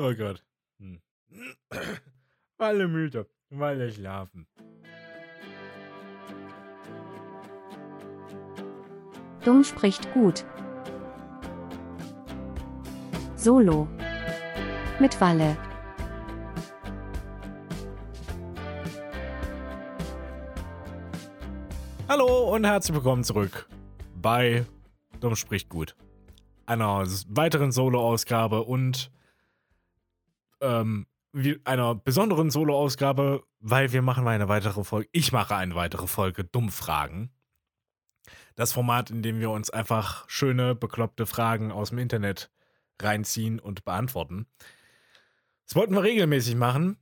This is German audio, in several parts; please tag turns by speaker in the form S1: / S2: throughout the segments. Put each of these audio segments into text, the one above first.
S1: Oh Gott. Hm. Alle müde, weil schlafen.
S2: Dumm spricht gut. Solo. Mit Walle.
S1: Hallo und herzlich willkommen zurück bei Dumm spricht gut. Einer weiteren Solo-Ausgabe und ähm, einer besonderen Solo-Ausgabe, weil wir machen eine weitere Folge. Ich mache eine weitere Folge Dummfragen. Das Format, in dem wir uns einfach schöne, bekloppte Fragen aus dem Internet reinziehen und beantworten. Das wollten wir regelmäßig machen.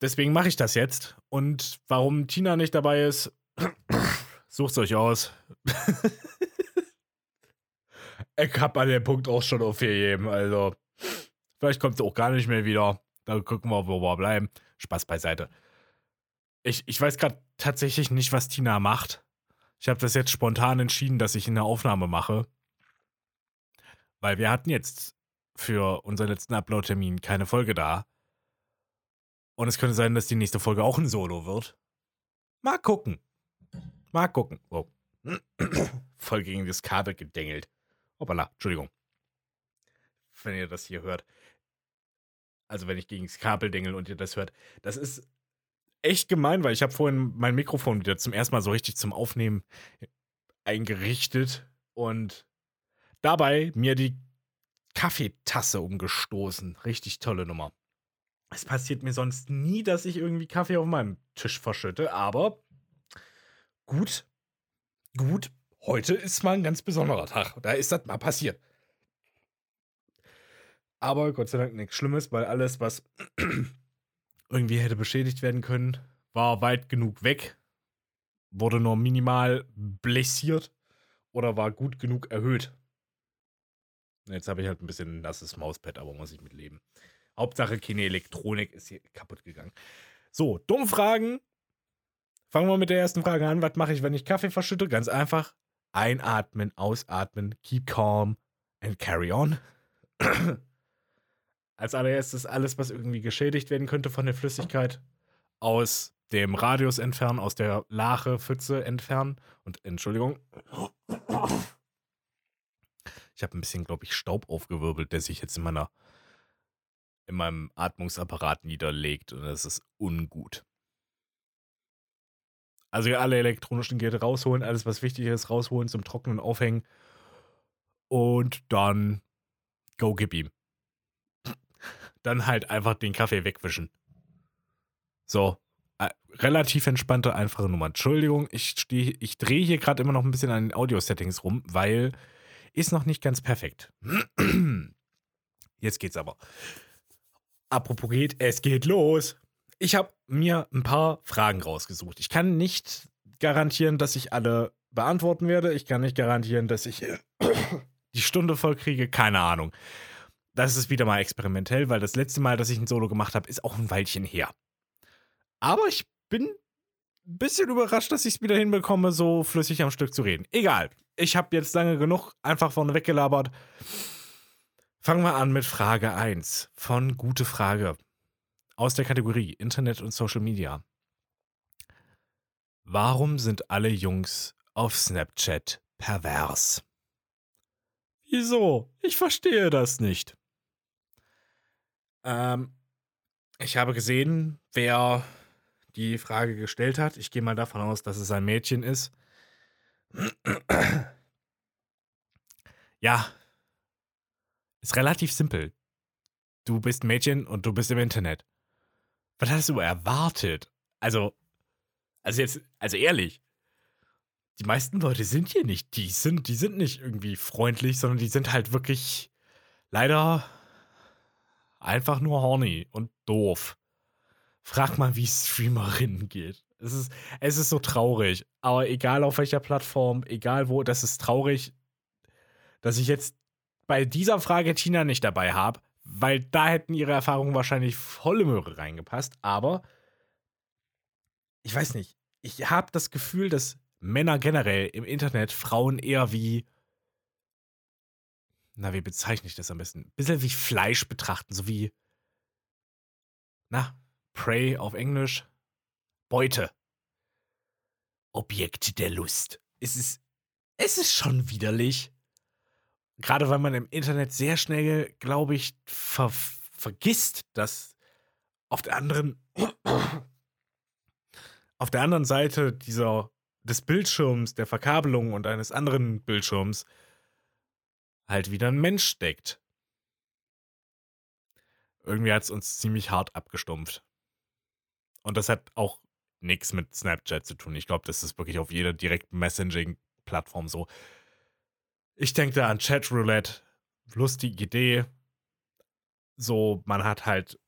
S1: Deswegen mache ich das jetzt. Und warum Tina nicht dabei ist, sucht euch aus. ich hab an dem Punkt auch schon aufgegeben. Also, vielleicht kommt sie auch gar nicht mehr wieder. Dann gucken wir, wo wir bleiben. Spaß beiseite. Ich, ich weiß gerade tatsächlich nicht, was Tina macht. Ich habe das jetzt spontan entschieden, dass ich eine Aufnahme mache. Weil wir hatten jetzt für unseren letzten Upload-Termin keine Folge da. Und es könnte sein, dass die nächste Folge auch ein Solo wird. Mal gucken. Mal gucken. Oh. Voll gegen das Kabel gedengelt. Hoppala, Entschuldigung. Wenn ihr das hier hört. Also wenn ich gegen das Kabel dengel und ihr das hört. Das ist echt gemein, weil ich habe vorhin mein Mikrofon wieder zum ersten Mal so richtig zum Aufnehmen eingerichtet und dabei mir die Kaffeetasse umgestoßen. Richtig tolle Nummer. Es passiert mir sonst nie, dass ich irgendwie Kaffee auf meinem Tisch verschütte, aber gut, gut, heute ist mal ein ganz besonderer Tag. Da ist das mal passiert. Aber Gott sei Dank nichts Schlimmes, weil alles, was irgendwie hätte beschädigt werden können, war weit genug weg, wurde nur minimal blessiert oder war gut genug erhöht. Jetzt habe ich halt ein bisschen ein nasses Mauspad, aber muss ich mit leben. Hauptsache keine Elektronik ist hier kaputt gegangen. So, Dummfragen. Fangen wir mit der ersten Frage an. Was mache ich, wenn ich Kaffee verschütte? Ganz einfach. Einatmen, ausatmen, keep calm and carry on. Als allererstes alles, was irgendwie geschädigt werden könnte von der Flüssigkeit, aus dem Radius entfernen, aus der Lache, Pfütze entfernen. Und Entschuldigung. Ich habe ein bisschen, glaube ich, Staub aufgewirbelt, der sich jetzt in meiner in meinem Atmungsapparat niederlegt und das ist ungut. Also alle elektronischen Geräte rausholen, alles was wichtig ist, rausholen, zum Trocknen aufhängen und dann go gib ihm. Dann halt einfach den Kaffee wegwischen. So, äh, relativ entspannte, einfache Nummer. Entschuldigung, ich, steh, ich drehe hier gerade immer noch ein bisschen an den Audio-Settings rum, weil ist noch nicht ganz perfekt. Jetzt geht's aber. Apropos geht, es geht los. Ich habe mir ein paar Fragen rausgesucht. Ich kann nicht garantieren, dass ich alle beantworten werde. Ich kann nicht garantieren, dass ich die Stunde voll kriege. Keine Ahnung. Das ist wieder mal experimentell, weil das letzte Mal, dass ich ein Solo gemacht habe, ist auch ein Weilchen her. Aber ich bin ein bisschen überrascht, dass ich es wieder hinbekomme, so flüssig am Stück zu reden. Egal. Ich habe jetzt lange genug einfach vorne weggelabert. Fangen wir an mit Frage 1 von Gute Frage aus der Kategorie Internet und Social Media. Warum sind alle Jungs auf Snapchat pervers? Wieso? Ich verstehe das nicht. Ähm, ich habe gesehen, wer die Frage gestellt hat. Ich gehe mal davon aus, dass es ein Mädchen ist. Ja, ist relativ simpel. Du bist Mädchen und du bist im Internet. Was hast du erwartet? Also, also jetzt, also ehrlich, die meisten Leute sind hier nicht, die sind, die sind nicht irgendwie freundlich, sondern die sind halt wirklich leider einfach nur horny und doof. Frag mal, wie Streamerinnen geht. Es ist, es ist so traurig. Aber egal auf welcher Plattform, egal wo, das ist traurig, dass ich jetzt bei dieser Frage Tina nicht dabei habe, weil da hätten ihre Erfahrungen wahrscheinlich volle Möhre reingepasst. Aber ich weiß nicht. Ich habe das Gefühl, dass Männer generell im Internet Frauen eher wie. Na, wie bezeichne ich das am besten? Ein bisschen wie Fleisch betrachten, so wie na, Prey auf Englisch, Beute. Objekt der Lust. Es ist, es ist schon widerlich. Gerade weil man im Internet sehr schnell, glaube ich, ver vergisst, dass auf der anderen, auf der anderen Seite dieser, des Bildschirms, der Verkabelung und eines anderen Bildschirms halt wieder ein Mensch steckt. Irgendwie hat es uns ziemlich hart abgestumpft. Und das hat auch nichts mit Snapchat zu tun. Ich glaube, das ist wirklich auf jeder direkten Messaging-Plattform so. Ich denke da an Chatroulette. Lustige Idee. So, man hat halt.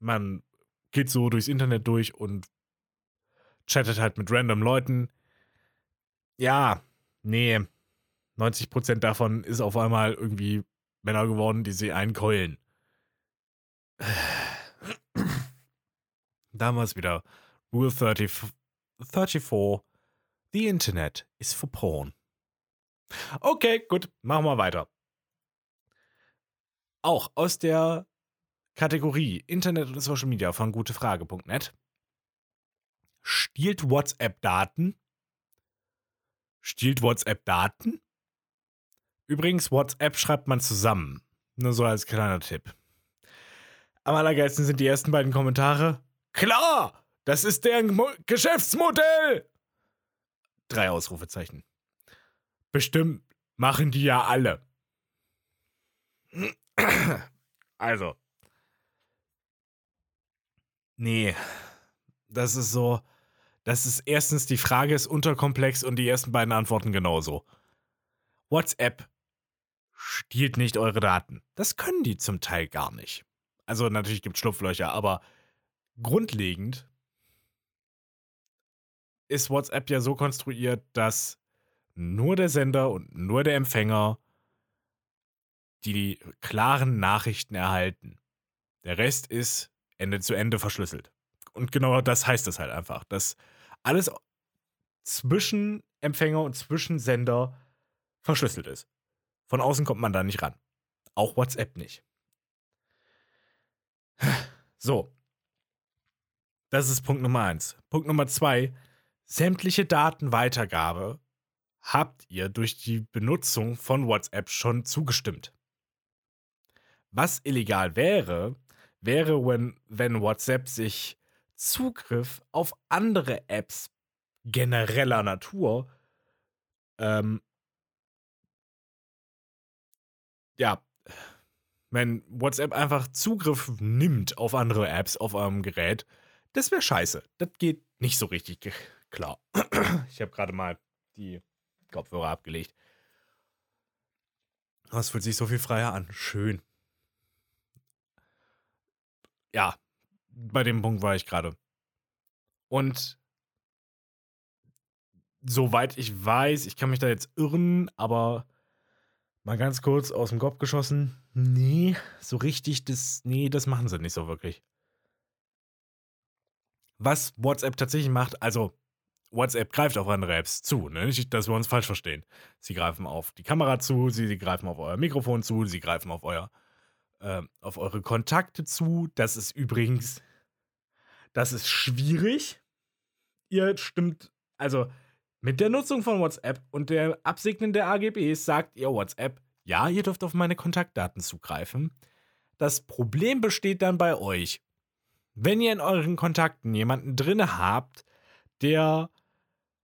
S1: Man geht so durchs Internet durch und chattet halt mit random Leuten. Ja, nee. 90% davon ist auf einmal irgendwie Männer geworden, die sie einkeulen. Damals wieder Rule 30, 34. The Internet is for porn. Okay, gut, machen wir weiter. Auch aus der Kategorie Internet und Social Media von gutefrage.net. Stiehlt WhatsApp Daten? Stiehlt WhatsApp Daten? Übrigens, WhatsApp schreibt man zusammen. Nur so als kleiner Tipp. Am allergeilsten sind die ersten beiden Kommentare. Klar, das ist deren Mo Geschäftsmodell. Drei Ausrufezeichen. Bestimmt machen die ja alle. Also. Nee. Das ist so. Das ist erstens, die Frage ist unterkomplex und die ersten beiden Antworten genauso. WhatsApp stiehlt nicht eure Daten. Das können die zum Teil gar nicht. Also natürlich gibt es Schlupflöcher, aber grundlegend ist WhatsApp ja so konstruiert, dass nur der Sender und nur der Empfänger die klaren Nachrichten erhalten. Der Rest ist Ende zu Ende verschlüsselt. Und genau das heißt es halt einfach, dass alles zwischen Empfänger und zwischen Sender verschlüsselt ist. Von außen kommt man da nicht ran. Auch WhatsApp nicht. So. Das ist Punkt Nummer eins. Punkt Nummer zwei. Sämtliche Datenweitergabe habt ihr durch die Benutzung von WhatsApp schon zugestimmt. Was illegal wäre, wäre, wenn, wenn WhatsApp sich Zugriff auf andere Apps genereller Natur ähm, ja, wenn WhatsApp einfach Zugriff nimmt auf andere Apps auf eurem Gerät, das wäre scheiße. Das geht nicht so richtig klar. Ich habe gerade mal die Kopfhörer abgelegt. Es fühlt sich so viel freier an. Schön. Ja, bei dem Punkt war ich gerade. Und soweit ich weiß, ich kann mich da jetzt irren, aber mal ganz kurz aus dem Kopf geschossen. Nee, so richtig, das, nee, das machen sie nicht so wirklich. Was WhatsApp tatsächlich macht, also WhatsApp greift auf andere Apps zu, ne? Nicht, dass wir uns falsch verstehen. Sie greifen auf die Kamera zu, sie, sie greifen auf euer Mikrofon zu, sie greifen auf euer, äh, auf eure Kontakte zu. Das ist übrigens, das ist schwierig. Ihr stimmt, also mit der Nutzung von WhatsApp und der Absegnen der AGBs sagt ihr WhatsApp, ja, ihr dürft auf meine Kontaktdaten zugreifen. Das Problem besteht dann bei euch. Wenn ihr in euren Kontakten jemanden drinne habt, der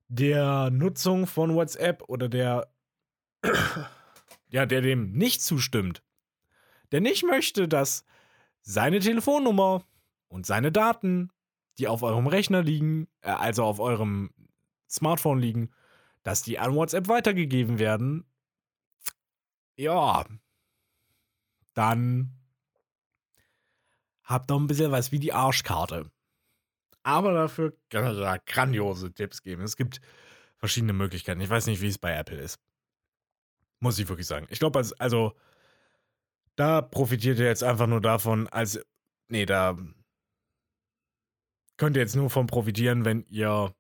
S1: der Nutzung von WhatsApp oder der, ja, der dem nicht zustimmt, der nicht möchte, dass seine Telefonnummer und seine Daten, die auf eurem Rechner liegen, äh, also auf eurem Smartphone liegen, dass die an WhatsApp weitergegeben werden, ja, dann habt doch ein bisschen was wie die Arschkarte aber dafür kann er da grandiose Tipps geben. Es gibt verschiedene Möglichkeiten. Ich weiß nicht, wie es bei Apple ist. Muss ich wirklich sagen. Ich glaube, also, da profitiert ihr jetzt einfach nur davon, als. Nee, da könnt ihr jetzt nur von profitieren, wenn ihr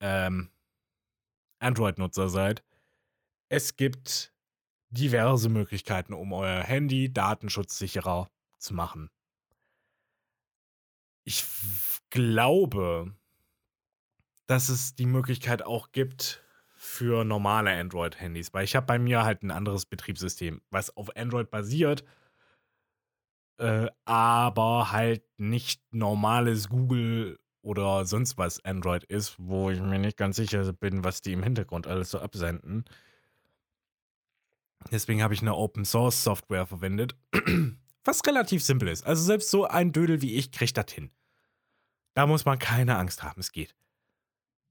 S1: ähm, Android-Nutzer seid. Es gibt diverse Möglichkeiten, um euer Handy datenschutzsicherer zu machen. ich glaube, dass es die Möglichkeit auch gibt für normale Android-Handys, weil ich habe bei mir halt ein anderes Betriebssystem, was auf Android basiert, äh, aber halt nicht normales Google oder sonst was Android ist, wo ich mir nicht ganz sicher bin, was die im Hintergrund alles so absenden. Deswegen habe ich eine Open Source Software verwendet, was relativ simpel ist. Also selbst so ein Dödel wie ich kriegt das hin. Da muss man keine Angst haben, es geht.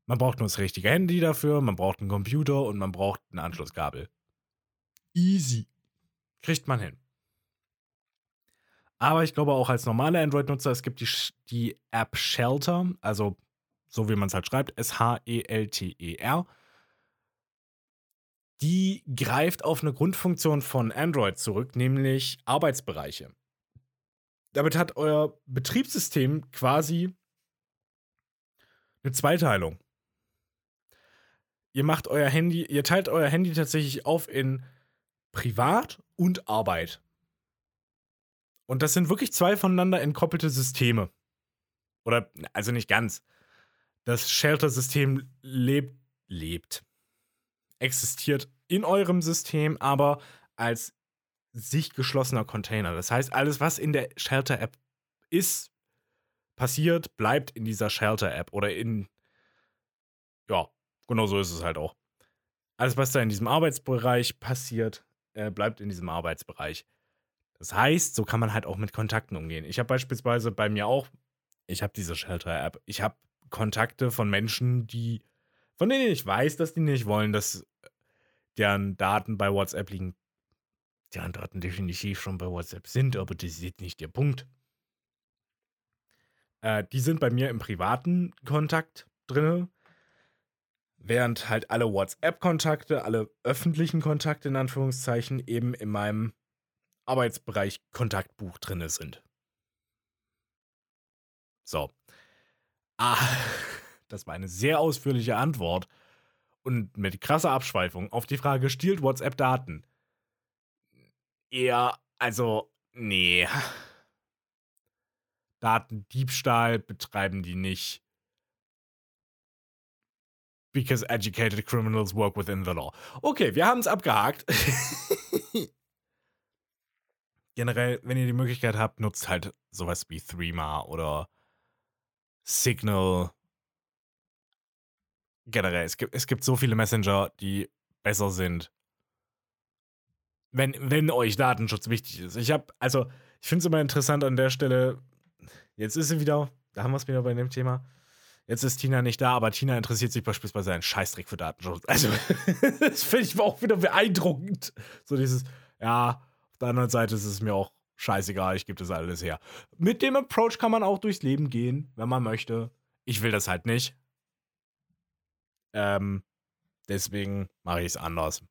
S1: Man braucht nur das richtige Handy dafür, man braucht einen Computer und man braucht ein Anschlusskabel. Easy. Kriegt man hin. Aber ich glaube auch als normaler Android-Nutzer, es gibt die, die App Shelter, also so wie man es halt schreibt, S-H-E-L-T-E-R. Die greift auf eine Grundfunktion von Android zurück, nämlich Arbeitsbereiche. Damit hat euer Betriebssystem quasi eine Zweiteilung. Ihr macht euer Handy, ihr teilt euer Handy tatsächlich auf in Privat und Arbeit. Und das sind wirklich zwei voneinander entkoppelte Systeme. Oder, also nicht ganz. Das Shelter-System lebt, lebt, existiert in eurem System, aber als sich geschlossener Container. Das heißt, alles, was in der Shelter-App ist, passiert, bleibt in dieser Shelter-App oder in. Ja, genau so ist es halt auch. Alles, was da in diesem Arbeitsbereich passiert, äh, bleibt in diesem Arbeitsbereich. Das heißt, so kann man halt auch mit Kontakten umgehen. Ich habe beispielsweise bei mir auch, ich habe diese Shelter-App, ich habe Kontakte von Menschen, die, von denen ich weiß, dass die nicht wollen, dass deren Daten bei WhatsApp liegen. Deren Daten definitiv schon bei WhatsApp sind, aber das ist nicht der Punkt. Äh, die sind bei mir im privaten Kontakt drin, während halt alle WhatsApp-Kontakte, alle öffentlichen Kontakte in Anführungszeichen eben in meinem Arbeitsbereich Kontaktbuch drin sind. So. Ah, das war eine sehr ausführliche Antwort und mit krasser Abschweifung auf die Frage, stiehlt WhatsApp Daten? Eher, also, nee. Datendiebstahl betreiben die nicht. Because educated criminals work within the law. Okay, wir haben es abgehakt. Generell, wenn ihr die Möglichkeit habt, nutzt halt sowas wie Threema oder Signal. Generell, es gibt, es gibt so viele Messenger, die besser sind. Wenn, wenn euch Datenschutz wichtig ist. Ich habe, also, ich finde es immer interessant an der Stelle. Jetzt ist sie wieder, da haben wir es wieder bei dem Thema. Jetzt ist Tina nicht da, aber Tina interessiert sich beispielsweise einen Scheißdreck für Datenschutz. Also, das finde ich auch wieder beeindruckend. So dieses, ja, der anderen Seite ist es mir auch scheißegal, ich gebe das alles her. Mit dem Approach kann man auch durchs Leben gehen, wenn man möchte. Ich will das halt nicht. Ähm, deswegen mache ich es anders.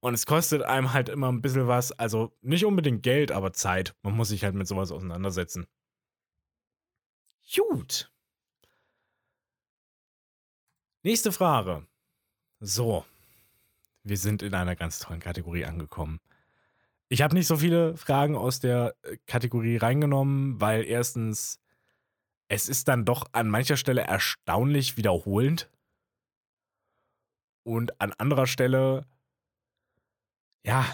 S1: Und es kostet einem halt immer ein bisschen was. Also nicht unbedingt Geld, aber Zeit. Man muss sich halt mit sowas auseinandersetzen. Gut. Nächste Frage. So. Wir sind in einer ganz tollen Kategorie angekommen. Ich habe nicht so viele Fragen aus der äh, Kategorie reingenommen, weil erstens, es ist dann doch an mancher Stelle erstaunlich wiederholend. Und an anderer Stelle, ja,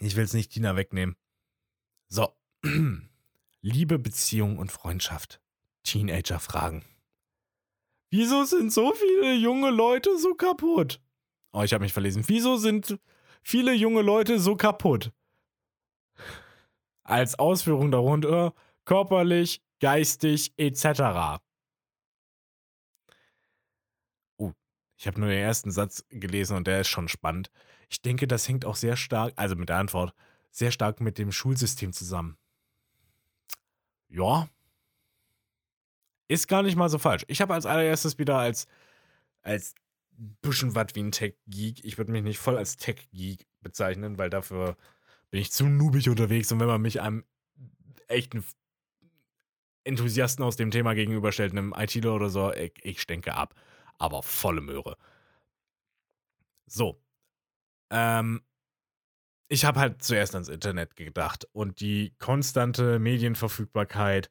S1: ich will es nicht Tina wegnehmen. So. Liebe, Beziehung und Freundschaft. Teenager-Fragen. Wieso sind so viele junge Leute so kaputt? Oh, ich habe mich verlesen. Wieso sind viele junge Leute so kaputt? Als Ausführung darunter körperlich, geistig etc. Oh, ich habe nur den ersten Satz gelesen und der ist schon spannend. Ich denke, das hängt auch sehr stark, also mit der Antwort, sehr stark mit dem Schulsystem zusammen. Ja. Ist gar nicht mal so falsch. Ich habe als allererstes wieder als, als bisschen was wie ein Tech-Geek. Ich würde mich nicht voll als Tech-Geek bezeichnen, weil dafür bin ich zu noobig unterwegs. Und wenn man mich einem echten Enthusiasten aus dem Thema gegenüberstellt, einem ITler oder so, ich, ich stinke ab. Aber volle Möhre. So. Ähm, ich habe halt zuerst ans Internet gedacht und die konstante Medienverfügbarkeit,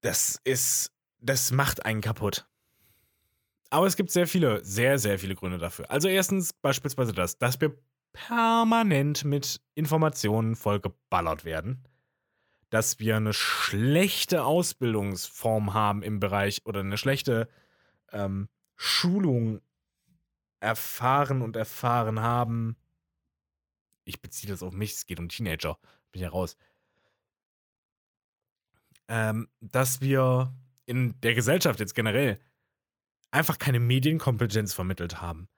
S1: das ist, das macht einen kaputt. Aber es gibt sehr viele, sehr, sehr viele Gründe dafür. Also erstens beispielsweise das, dass wir permanent mit Informationen vollgeballert werden. Dass wir eine schlechte Ausbildungsform haben im Bereich oder eine schlechte ähm, Schulung erfahren und erfahren haben. Ich beziehe das auf mich, es geht um Teenager. Bin ja raus. Ähm, dass wir in der Gesellschaft jetzt generell einfach keine Medienkompetenz vermittelt haben.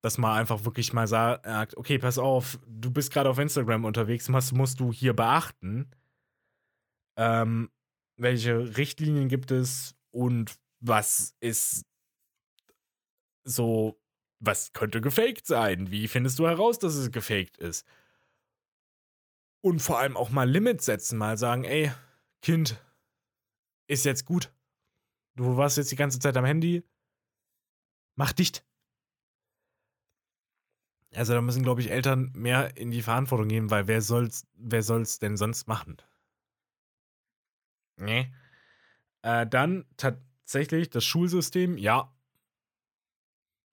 S1: Dass man einfach wirklich mal sagt, okay, pass auf, du bist gerade auf Instagram unterwegs, was musst du hier beachten? Ähm, welche Richtlinien gibt es und was ist so, was könnte gefaked sein? Wie findest du heraus, dass es gefaked ist? Und vor allem auch mal Limits setzen, mal sagen, ey, Kind, ist jetzt gut. Du warst jetzt die ganze Zeit am Handy, mach dicht. Also da müssen, glaube ich, Eltern mehr in die Verantwortung gehen, weil wer soll's, wer soll's denn sonst machen? Nee. Äh, dann tatsächlich das Schulsystem, ja.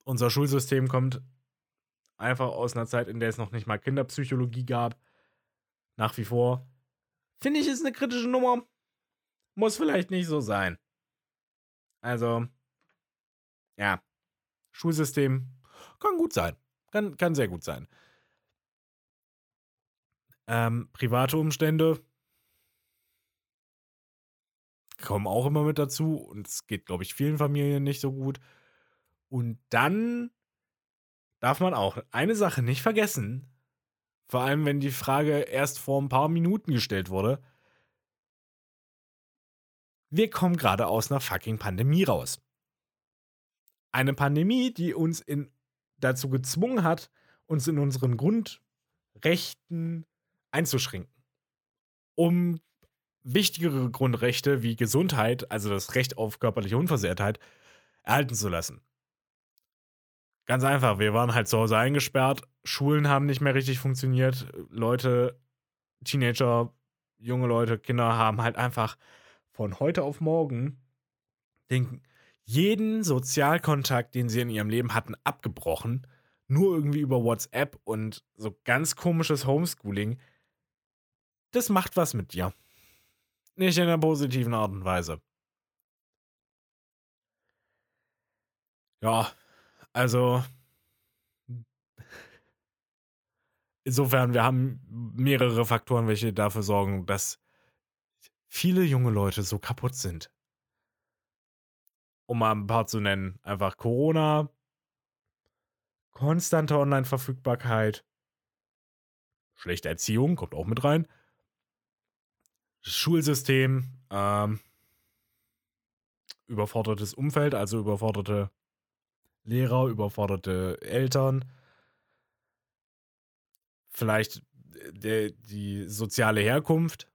S1: Unser Schulsystem kommt einfach aus einer Zeit, in der es noch nicht mal Kinderpsychologie gab. Nach wie vor. Finde ich, ist eine kritische Nummer. Muss vielleicht nicht so sein. Also, ja. Schulsystem kann gut sein. Kann, kann sehr gut sein. Ähm, private Umstände kommen auch immer mit dazu und es geht, glaube ich, vielen Familien nicht so gut. Und dann darf man auch eine Sache nicht vergessen, vor allem wenn die Frage erst vor ein paar Minuten gestellt wurde. Wir kommen gerade aus einer fucking Pandemie raus. Eine Pandemie, die uns in, dazu gezwungen hat, uns in unseren Grundrechten einzuschränken. Um wichtigere Grundrechte wie Gesundheit, also das Recht auf körperliche Unversehrtheit, erhalten zu lassen. Ganz einfach, wir waren halt zu Hause eingesperrt, Schulen haben nicht mehr richtig funktioniert, Leute, Teenager, junge Leute, Kinder haben halt einfach von heute auf morgen den jeden Sozialkontakt, den sie in ihrem Leben hatten, abgebrochen. Nur irgendwie über WhatsApp und so ganz komisches Homeschooling. Das macht was mit dir. Nicht in einer positiven Art und Weise. Ja, also. Insofern, wir haben mehrere Faktoren, welche dafür sorgen, dass viele junge Leute so kaputt sind um mal ein paar zu nennen, einfach Corona, konstante Online-Verfügbarkeit, schlechte Erziehung, kommt auch mit rein, Schulsystem, ähm, überfordertes Umfeld, also überforderte Lehrer, überforderte Eltern, vielleicht der, die soziale Herkunft.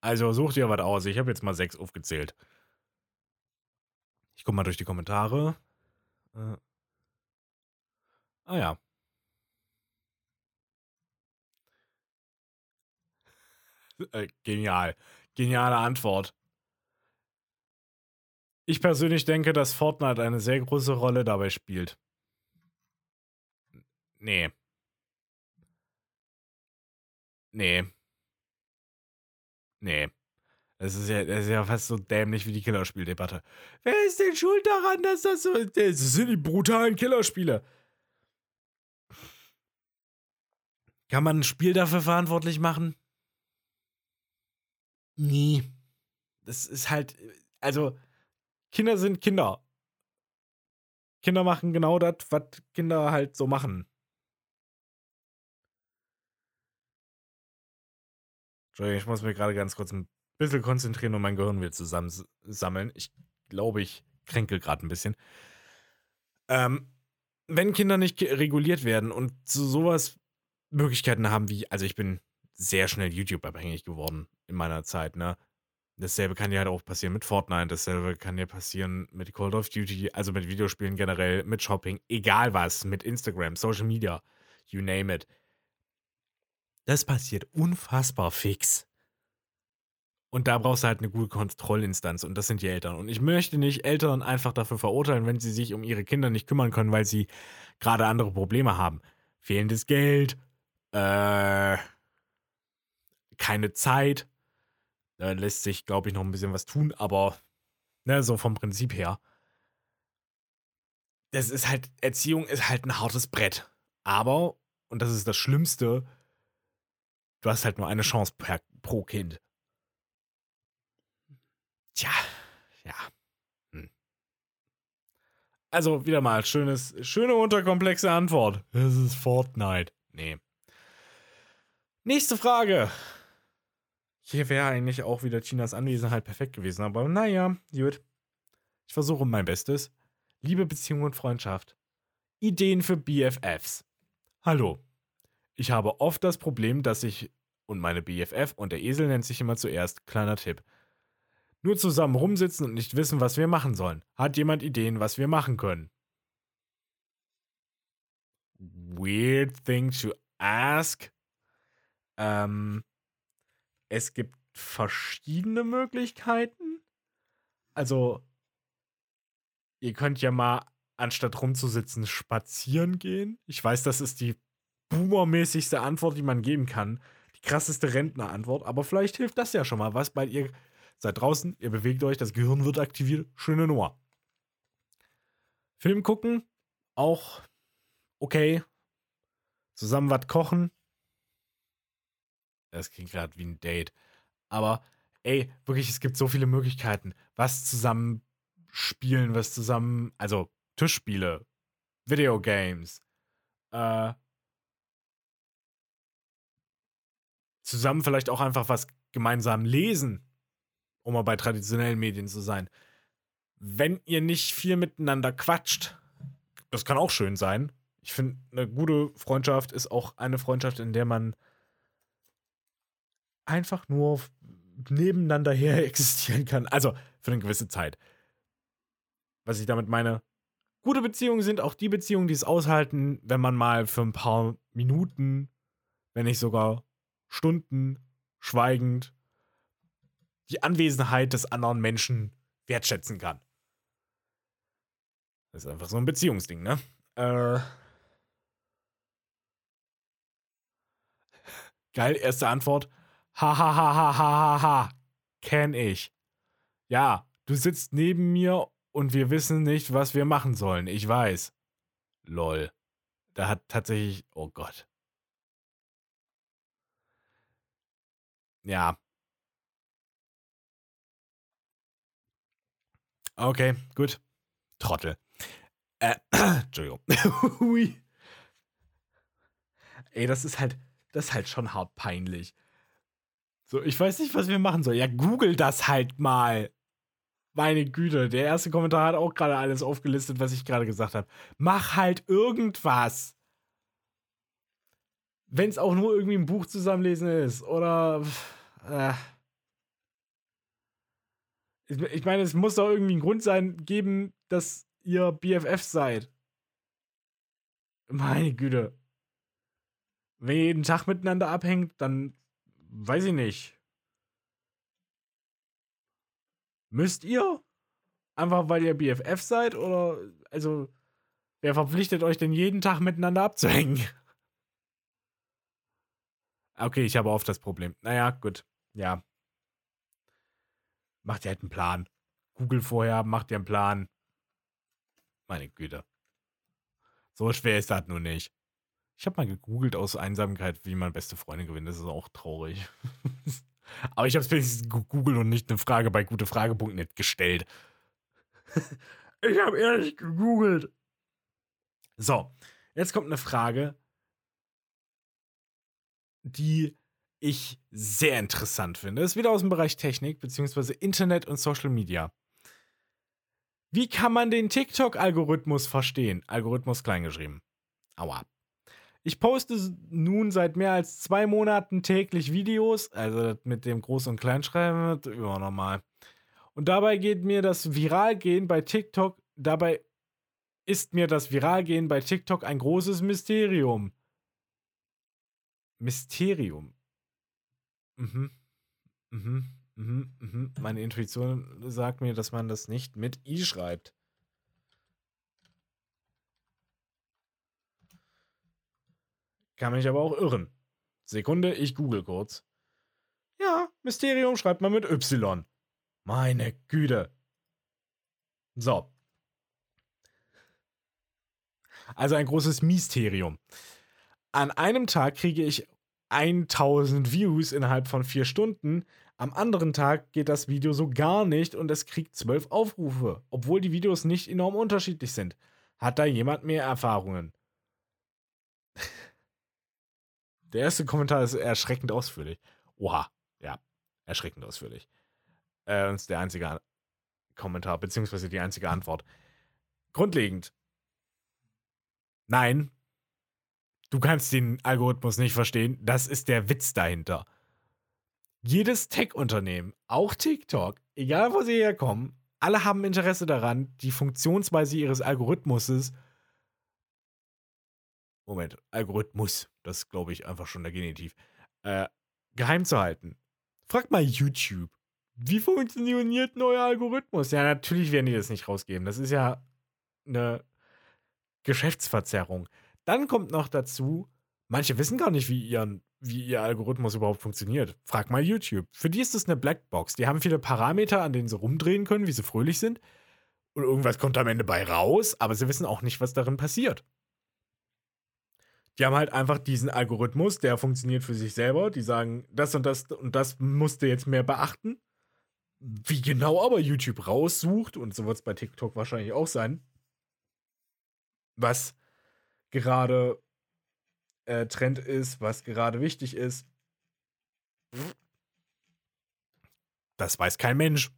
S1: Also such dir was aus. Ich habe jetzt mal sechs aufgezählt. Guck mal durch die Kommentare. Äh. Ah ja. Äh, genial. Geniale Antwort. Ich persönlich denke, dass Fortnite eine sehr große Rolle dabei spielt. Nee. Nee. Nee. Das ist ja, das ist ja fast so dämlich wie die Killerspieldebatte. Wer ist denn schuld daran, dass das so. Das sind die brutalen Killerspiele. Kann man ein Spiel dafür verantwortlich machen? Nie. Das ist halt. Also, Kinder sind Kinder. Kinder machen genau das, was Kinder halt so machen. Entschuldigung, ich muss mir gerade ganz kurz ein bisschen konzentrieren und mein Gehirn wieder zusammensammeln. Ich glaube, ich kränke gerade ein bisschen. Ähm, wenn Kinder nicht reguliert werden und zu sowas Möglichkeiten haben wie, also ich bin sehr schnell YouTube abhängig geworden in meiner Zeit, ne? Dasselbe kann ja halt auch passieren mit Fortnite, dasselbe kann ja passieren mit Call of Duty, also mit Videospielen generell, mit Shopping, egal was, mit Instagram, Social Media, you name it. Das passiert unfassbar fix. Und da brauchst du halt eine gute Kontrollinstanz und das sind die Eltern. Und ich möchte nicht Eltern einfach dafür verurteilen, wenn sie sich um ihre Kinder nicht kümmern können, weil sie gerade andere Probleme haben. Fehlendes Geld, äh, keine Zeit, da lässt sich, glaube ich, noch ein bisschen was tun, aber ne, so vom Prinzip her. Das ist halt, Erziehung ist halt ein hartes Brett. Aber, und das ist das Schlimmste, du hast halt nur eine Chance per, pro Kind. Tja, ja. Hm. Also wieder mal schönes, schöne unterkomplexe Antwort. Es ist Fortnite. Nee. Nächste Frage. Hier wäre eigentlich auch wieder Chinas Anwesenheit perfekt gewesen, aber naja, gut. Ich versuche mein Bestes. Liebe Beziehung und Freundschaft. Ideen für BFFs. Hallo. Ich habe oft das Problem, dass ich und meine BFF und der Esel nennt sich immer zuerst, kleiner Tipp. Nur zusammen rumsitzen und nicht wissen, was wir machen sollen. Hat jemand Ideen, was wir machen können? Weird thing to ask. Ähm, es gibt verschiedene Möglichkeiten. Also, ihr könnt ja mal, anstatt rumzusitzen, spazieren gehen. Ich weiß, das ist die boomermäßigste Antwort, die man geben kann. Die krasseste Rentnerantwort. Aber vielleicht hilft das ja schon mal was, weil ihr seid draußen, ihr bewegt euch, das Gehirn wird aktiviert. Schöne Nummer. Film gucken, auch okay. Zusammen was kochen, das klingt gerade wie ein Date. Aber ey, wirklich, es gibt so viele Möglichkeiten. Was zusammen spielen, was zusammen, also Tischspiele, Videogames, äh, zusammen vielleicht auch einfach was gemeinsam lesen, um mal bei traditionellen Medien zu sein. Wenn ihr nicht viel miteinander quatscht, das kann auch schön sein. Ich finde, eine gute Freundschaft ist auch eine Freundschaft, in der man einfach nur nebeneinander her existieren kann. Also für eine gewisse Zeit. Was ich damit meine, gute Beziehungen sind auch die Beziehungen, die es aushalten, wenn man mal für ein paar Minuten, wenn nicht sogar Stunden schweigend die Anwesenheit des anderen Menschen wertschätzen kann. Das ist einfach so ein Beziehungsding, ne? Äh. Geil, erste Antwort. Ha ha ha ha ha ha ha. Kenn ich. Ja, du sitzt neben mir und wir wissen nicht, was wir machen sollen. Ich weiß. Lol. Da hat tatsächlich. Oh Gott. Ja. Okay, gut. Trottel. Äh, Entschuldigung. Ey, das ist halt, das ist halt schon hart peinlich. So, ich weiß nicht, was wir machen sollen. Ja, google das halt mal. Meine Güte, der erste Kommentar hat auch gerade alles aufgelistet, was ich gerade gesagt habe. Mach halt irgendwas. Wenn es auch nur irgendwie ein Buch zusammenlesen ist oder. Äh. Ich meine, es muss doch irgendwie einen Grund sein, geben, dass ihr BFF seid. Meine Güte. Wenn ihr jeden Tag miteinander abhängt, dann weiß ich nicht. Müsst ihr? Einfach weil ihr BFF seid? Oder, also, wer verpflichtet euch denn jeden Tag miteinander abzuhängen? Okay, ich habe oft das Problem. Naja, gut. Ja. Macht ihr halt einen Plan. Google vorher, macht ihr einen Plan. Meine Güte. So schwer ist das nur nicht. Ich habe mal gegoogelt aus Einsamkeit, wie man beste Freunde gewinnt. Das ist auch traurig. Aber ich habe es wenigstens gegoogelt und nicht eine Frage bei gutefrage.net gestellt. ich habe ehrlich gegoogelt. So, jetzt kommt eine Frage, die ich sehr interessant finde. Ist wieder aus dem Bereich Technik bzw. Internet und Social Media. Wie kann man den TikTok-Algorithmus verstehen? Algorithmus kleingeschrieben. Aua. Ich poste nun seit mehr als zwei Monaten täglich Videos, also mit dem Groß- und Kleinschreiben immer normal. Und dabei geht mir das Viralgehen bei TikTok, dabei ist mir das Viralgehen bei TikTok ein großes Mysterium. Mysterium. Mhm. Mhm. Mhm. Mhm. Meine Intuition sagt mir, dass man das nicht mit I schreibt. Kann mich aber auch irren. Sekunde, ich google kurz. Ja, Mysterium schreibt man mit Y. Meine Güte. So. Also ein großes Mysterium. An einem Tag kriege ich 1000 Views innerhalb von vier Stunden. Am anderen Tag geht das Video so gar nicht und es kriegt 12 Aufrufe, obwohl die Videos nicht enorm unterschiedlich sind. Hat da jemand mehr Erfahrungen? Der erste Kommentar ist erschreckend ausführlich. Oha, ja, erschreckend ausführlich. Äh, ist der einzige Kommentar, beziehungsweise die einzige Antwort. Grundlegend. Nein, du kannst den Algorithmus nicht verstehen. Das ist der Witz dahinter. Jedes Tech-Unternehmen, auch TikTok, egal wo sie herkommen, alle haben Interesse daran, die Funktionsweise ihres Algorithmuses Moment, Algorithmus, das glaube ich, einfach schon der Genitiv, äh, geheim zu halten. Frag mal YouTube. Wie funktioniert ein neuer Algorithmus? Ja, natürlich werden die das nicht rausgeben. Das ist ja eine Geschäftsverzerrung. Dann kommt noch dazu, manche wissen gar nicht, wie, ihren, wie ihr Algorithmus überhaupt funktioniert. Frag mal YouTube. Für die ist das eine Blackbox. Die haben viele Parameter, an denen sie rumdrehen können, wie sie fröhlich sind. Und irgendwas kommt am Ende bei raus, aber sie wissen auch nicht, was darin passiert. Die haben halt einfach diesen Algorithmus, der funktioniert für sich selber. Die sagen, das und das und das musst du jetzt mehr beachten. Wie genau aber YouTube raussucht, und so wird es bei TikTok wahrscheinlich auch sein, was gerade äh, Trend ist, was gerade wichtig ist, das weiß kein Mensch.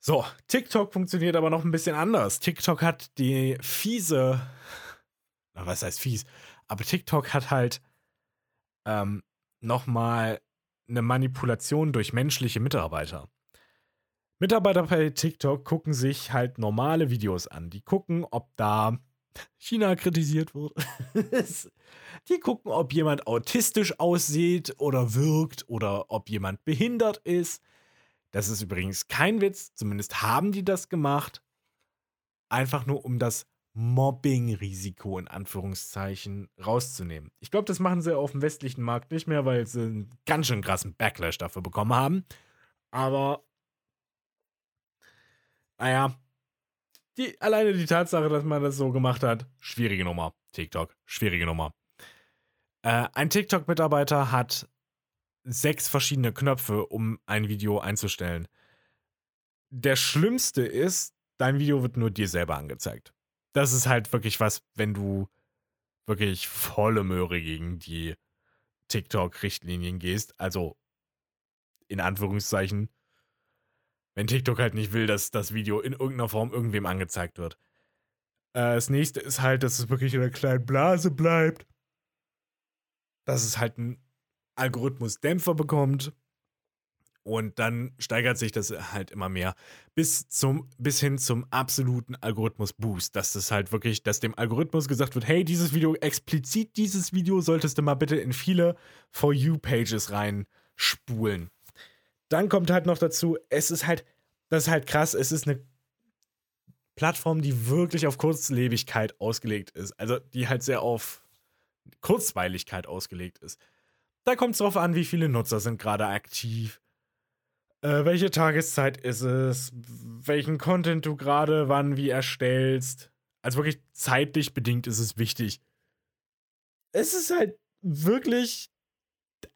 S1: So, TikTok funktioniert aber noch ein bisschen anders. TikTok hat die fiese na, was heißt fies? Aber TikTok hat halt ähm, nochmal eine Manipulation durch menschliche Mitarbeiter. Mitarbeiter bei TikTok gucken sich halt normale Videos an. Die gucken, ob da China kritisiert wird. die gucken, ob jemand autistisch aussieht oder wirkt oder ob jemand behindert ist. Das ist übrigens kein Witz, zumindest haben die das gemacht. Einfach nur, um das Mobbing-Risiko in Anführungszeichen rauszunehmen. Ich glaube, das machen sie auf dem westlichen Markt nicht mehr, weil sie einen ganz schön krassen Backlash dafür bekommen haben. Aber, naja, die, alleine die Tatsache, dass man das so gemacht hat, schwierige Nummer. TikTok, schwierige Nummer. Äh, ein TikTok-Mitarbeiter hat sechs verschiedene Knöpfe, um ein Video einzustellen. Der schlimmste ist, dein Video wird nur dir selber angezeigt das ist halt wirklich was, wenn du wirklich volle Möhre gegen die TikTok-Richtlinien gehst. Also in Anführungszeichen, wenn TikTok halt nicht will, dass das Video in irgendeiner Form irgendwem angezeigt wird. Äh, das nächste ist halt, dass es wirklich in einer kleinen Blase bleibt. Dass es halt einen Algorithmus-Dämpfer bekommt. Und dann steigert sich das halt immer mehr bis, zum, bis hin zum absoluten Algorithmus-Boost. Dass das halt wirklich, dass dem Algorithmus gesagt wird, hey, dieses Video, explizit dieses Video solltest du mal bitte in viele For You-Pages reinspulen. Dann kommt halt noch dazu, es ist halt, das ist halt krass, es ist eine Plattform, die wirklich auf Kurzlebigkeit ausgelegt ist. Also die halt sehr auf Kurzweiligkeit ausgelegt ist. Da kommt es drauf an, wie viele Nutzer sind gerade aktiv äh, welche Tageszeit ist es, welchen Content du gerade wann wie erstellst. Also wirklich zeitlich bedingt ist es wichtig. Es ist halt wirklich,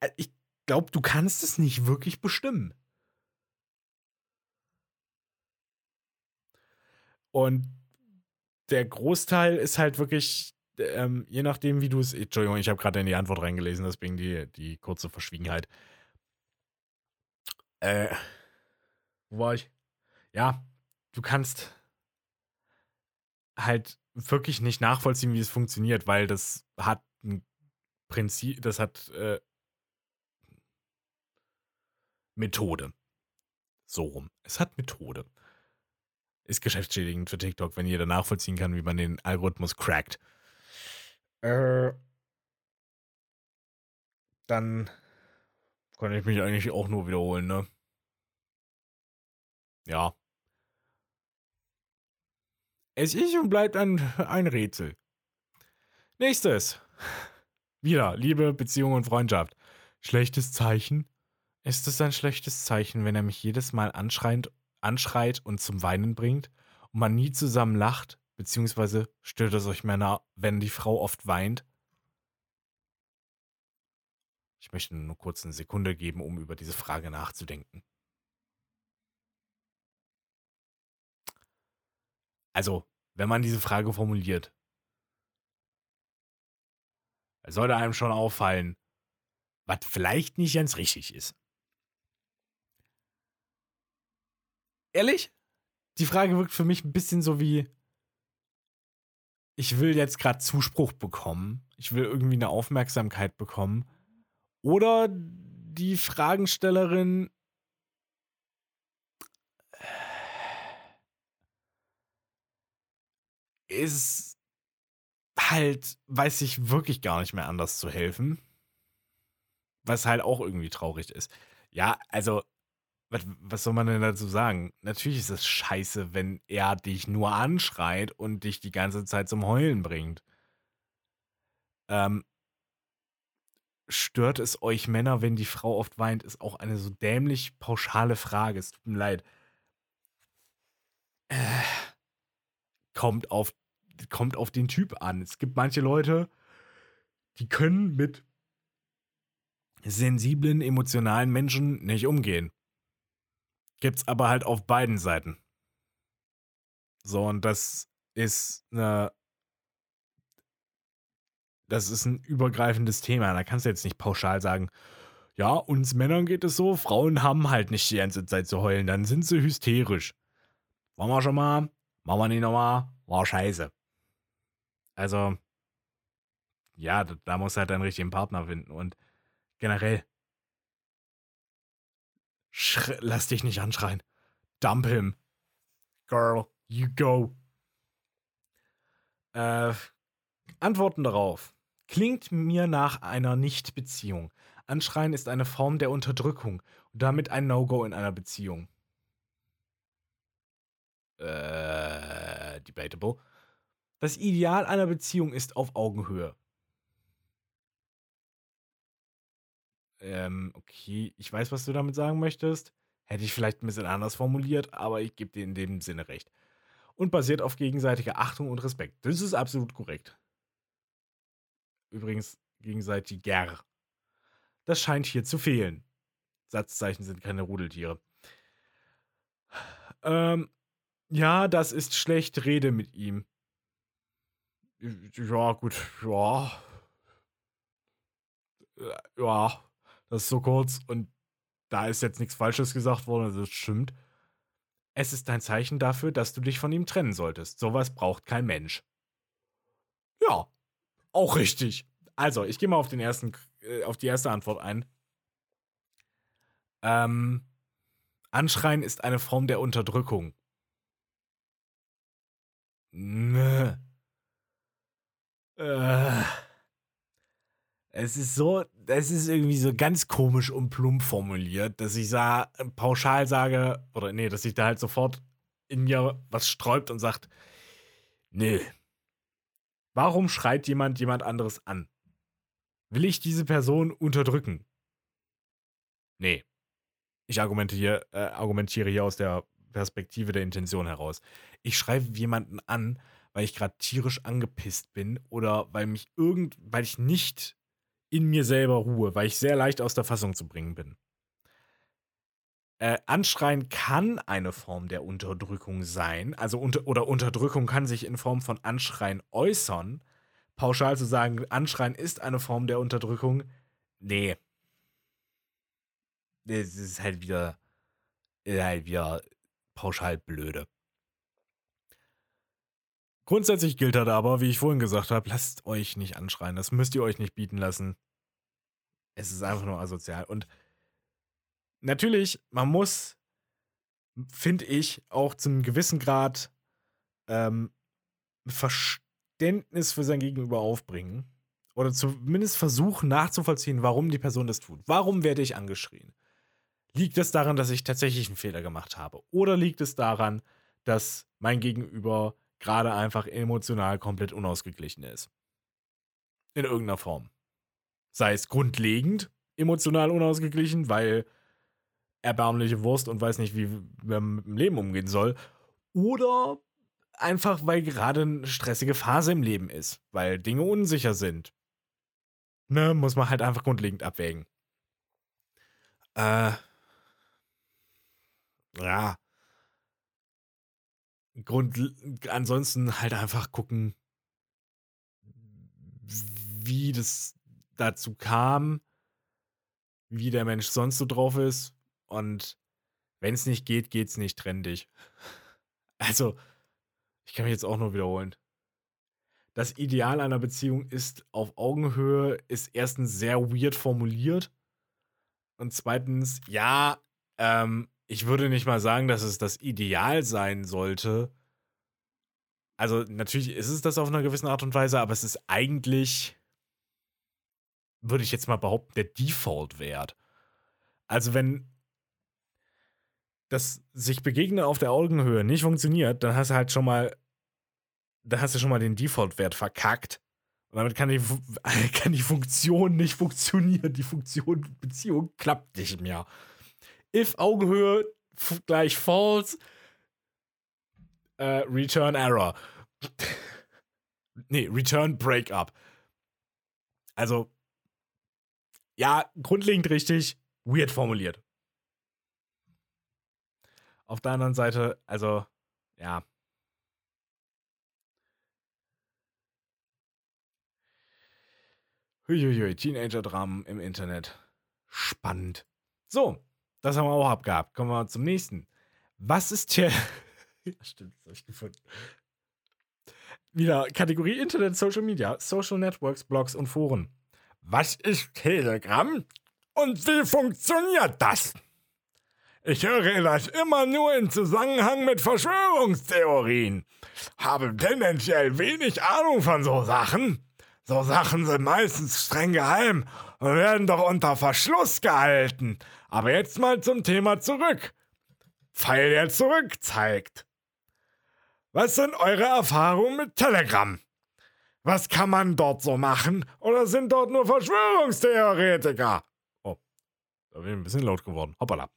S1: äh, ich glaube, du kannst es nicht wirklich bestimmen. Und der Großteil ist halt wirklich, ähm, je nachdem, wie du es. Entschuldigung, ich habe gerade in die Antwort reingelesen, deswegen die, die kurze Verschwiegenheit. Äh, wo war ich? Ja, du kannst halt wirklich nicht nachvollziehen, wie es funktioniert, weil das hat ein Prinzip, das hat äh, Methode. So rum. Es hat Methode. Ist geschäftsschädigend für TikTok, wenn jeder nachvollziehen kann, wie man den Algorithmus crackt. Äh, dann kann ich mich eigentlich auch nur wiederholen, ne? Ja. Es ist und bleibt ein, ein Rätsel. Nächstes. Wieder Liebe, Beziehung und Freundschaft. Schlechtes Zeichen? Ist es ein schlechtes Zeichen, wenn er mich jedes Mal anschreit, anschreit und zum Weinen bringt und man nie zusammen lacht? Beziehungsweise stört es euch Männer, wenn die Frau oft weint? Ich möchte nur kurz eine Sekunde geben, um über diese Frage nachzudenken. Also, wenn man diese Frage formuliert, sollte einem schon auffallen, was vielleicht nicht ganz richtig ist. Ehrlich? Die Frage wirkt für mich ein bisschen so wie, ich will jetzt gerade Zuspruch bekommen, ich will irgendwie eine Aufmerksamkeit bekommen. Oder die Fragenstellerin ist halt, weiß ich wirklich gar nicht mehr anders zu helfen. Was halt auch irgendwie traurig ist. Ja, also, was, was soll man denn dazu sagen? Natürlich ist es scheiße, wenn er dich nur anschreit und dich die ganze Zeit zum Heulen bringt. Ähm, stört es euch Männer, wenn die Frau oft weint, ist auch eine so dämlich pauschale Frage. Es tut mir leid. Äh, kommt auf, kommt auf den Typ an. Es gibt manche Leute, die können mit sensiblen, emotionalen Menschen nicht umgehen. Gibt's aber halt auf beiden Seiten. So, und das ist eine. Das ist ein übergreifendes Thema. Da kannst du jetzt nicht pauschal sagen, ja, uns Männern geht es so, Frauen haben halt nicht die ganze Zeit zu heulen, dann sind sie hysterisch. Wollen wir schon mal? Machen wir nicht nochmal? War scheiße. Also, ja, da, da muss halt einen richtigen Partner finden. Und generell, lass dich nicht anschreien. Dump him. Girl, you go. Äh, Antworten darauf. Klingt mir nach einer Nicht-Beziehung. Anschreien ist eine Form der Unterdrückung und damit ein No-Go in einer Beziehung. Äh, debatable. Das Ideal einer Beziehung ist auf Augenhöhe. Ähm, okay, ich weiß, was du damit sagen möchtest. Hätte ich vielleicht ein bisschen anders formuliert, aber ich gebe dir in dem Sinne recht. Und basiert auf gegenseitiger Achtung und Respekt. Das ist absolut korrekt. Übrigens, gegenseitiger. Das scheint hier zu fehlen. Satzzeichen sind keine Rudeltiere. Ähm, ja, das ist schlecht, rede mit ihm. Ja, gut, ja. Ja, das ist so kurz und da ist jetzt nichts Falsches gesagt worden, das stimmt. Es ist ein Zeichen dafür, dass du dich von ihm trennen solltest. Sowas braucht kein Mensch. Ja, auch richtig. Also, ich gehe mal auf den ersten, äh, auf die erste Antwort ein. Ähm, Anschreien ist eine Form der Unterdrückung. Nö. Äh. Es ist so, es ist irgendwie so ganz komisch und plump formuliert, dass ich sa pauschal sage, oder nee, dass sich da halt sofort in mir was sträubt und sagt, nee. Warum schreit jemand jemand anderes an? Will ich diese Person unterdrücken? Nee. Ich argumentiere, äh, argumentiere hier aus der Perspektive der Intention heraus. Ich schreibe jemanden an, weil ich gerade tierisch angepisst bin oder weil mich irgend, weil ich nicht in mir selber ruhe, weil ich sehr leicht aus der Fassung zu bringen bin. Äh, Anschreien kann eine Form der Unterdrückung sein, also unter, oder Unterdrückung kann sich in Form von Anschreien äußern. Pauschal zu sagen, Anschreien ist eine Form der Unterdrückung, nee. Das ist halt wieder, halt wieder pauschal blöde. Grundsätzlich gilt das aber, wie ich vorhin gesagt habe, lasst euch nicht anschreien. Das müsst ihr euch nicht bieten lassen. Es ist einfach nur asozial. Und natürlich, man muss, finde ich, auch zu einem gewissen Grad ähm, Verständnis für sein Gegenüber aufbringen. Oder zumindest versuchen nachzuvollziehen, warum die Person das tut. Warum werde ich angeschrien? Liegt es daran, dass ich tatsächlich einen Fehler gemacht habe? Oder liegt es daran, dass mein Gegenüber gerade einfach emotional komplett unausgeglichen ist? In irgendeiner Form. Sei es grundlegend emotional unausgeglichen, weil erbärmliche Wurst und weiß nicht, wie man mit dem Leben umgehen soll. Oder einfach, weil gerade eine stressige Phase im Leben ist, weil Dinge unsicher sind. Ne, muss man halt einfach grundlegend abwägen. Äh, ja. Grund, ansonsten halt einfach gucken, wie das dazu kam, wie der Mensch sonst so drauf ist. Und wenn es nicht geht, geht's nicht, trenn dich. Also, ich kann mich jetzt auch nur wiederholen. Das Ideal einer Beziehung ist auf Augenhöhe, ist erstens sehr weird formuliert. Und zweitens, ja, ähm, ich würde nicht mal sagen, dass es das Ideal sein sollte. Also natürlich ist es das auf einer gewissen Art und Weise, aber es ist eigentlich, würde ich jetzt mal behaupten, der Default-Wert. Also wenn das sich begegnen auf der Augenhöhe nicht funktioniert, dann hast du halt schon mal, dann hast du schon mal den Default-Wert verkackt. Und damit kann die, kann die Funktion nicht funktionieren. Die Funktion Beziehung klappt nicht mehr if Augenhöhe gleich false, äh, return error. nee, return breakup. Also, ja, grundlegend richtig, weird formuliert. Auf der anderen Seite, also, ja. Huiuiui, Teenager-Dramen im Internet. Spannend. So, das haben wir auch abgehabt. Kommen wir zum nächsten. Was ist hier. ja, stimmt, das habe ich gefunden. Wieder Kategorie Internet, Social Media, Social Networks, Blogs und Foren. Was ist Telegram und wie funktioniert das? Ich höre das immer nur in Zusammenhang mit Verschwörungstheorien. Habe tendenziell wenig Ahnung von so Sachen. So Sachen sind meistens streng geheim werden doch unter Verschluss gehalten. Aber jetzt mal zum Thema zurück. Pfeil der zurück zeigt. Was sind eure Erfahrungen mit Telegram? Was kann man dort so machen? Oder sind dort nur Verschwörungstheoretiker? Oh, da bin ich ein bisschen laut geworden. Hoppala.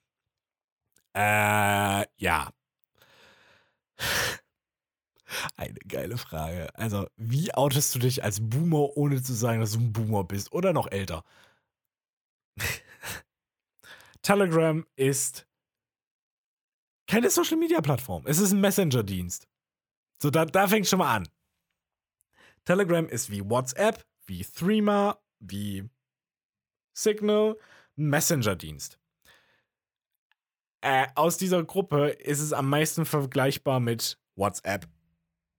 S1: Äh, ja. Eine geile Frage. Also, wie outest du dich als Boomer, ohne zu sagen, dass du ein Boomer bist? Oder noch älter? Telegram ist keine Social Media Plattform. Es ist ein Messenger-Dienst. So, da, da fängt schon mal an. Telegram ist wie WhatsApp, wie Threema, wie Signal, Messenger-Dienst. Äh, aus dieser Gruppe ist es am meisten vergleichbar mit WhatsApp.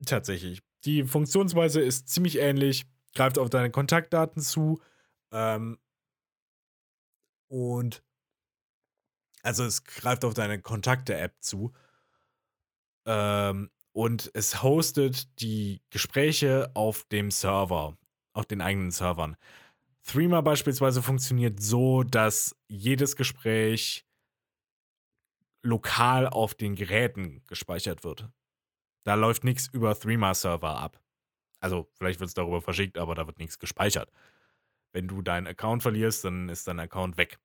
S1: Tatsächlich. Die Funktionsweise ist ziemlich ähnlich, greift auf deine Kontaktdaten zu ähm, und also es greift auf deine Kontakte-App zu. Ähm, und es hostet die Gespräche auf dem Server, auf den eigenen Servern. Threema beispielsweise funktioniert so, dass jedes Gespräch lokal auf den Geräten gespeichert wird. Da läuft nichts über Threema-Server ab. Also vielleicht wird es darüber verschickt, aber da wird nichts gespeichert. Wenn du deinen Account verlierst, dann ist dein Account weg.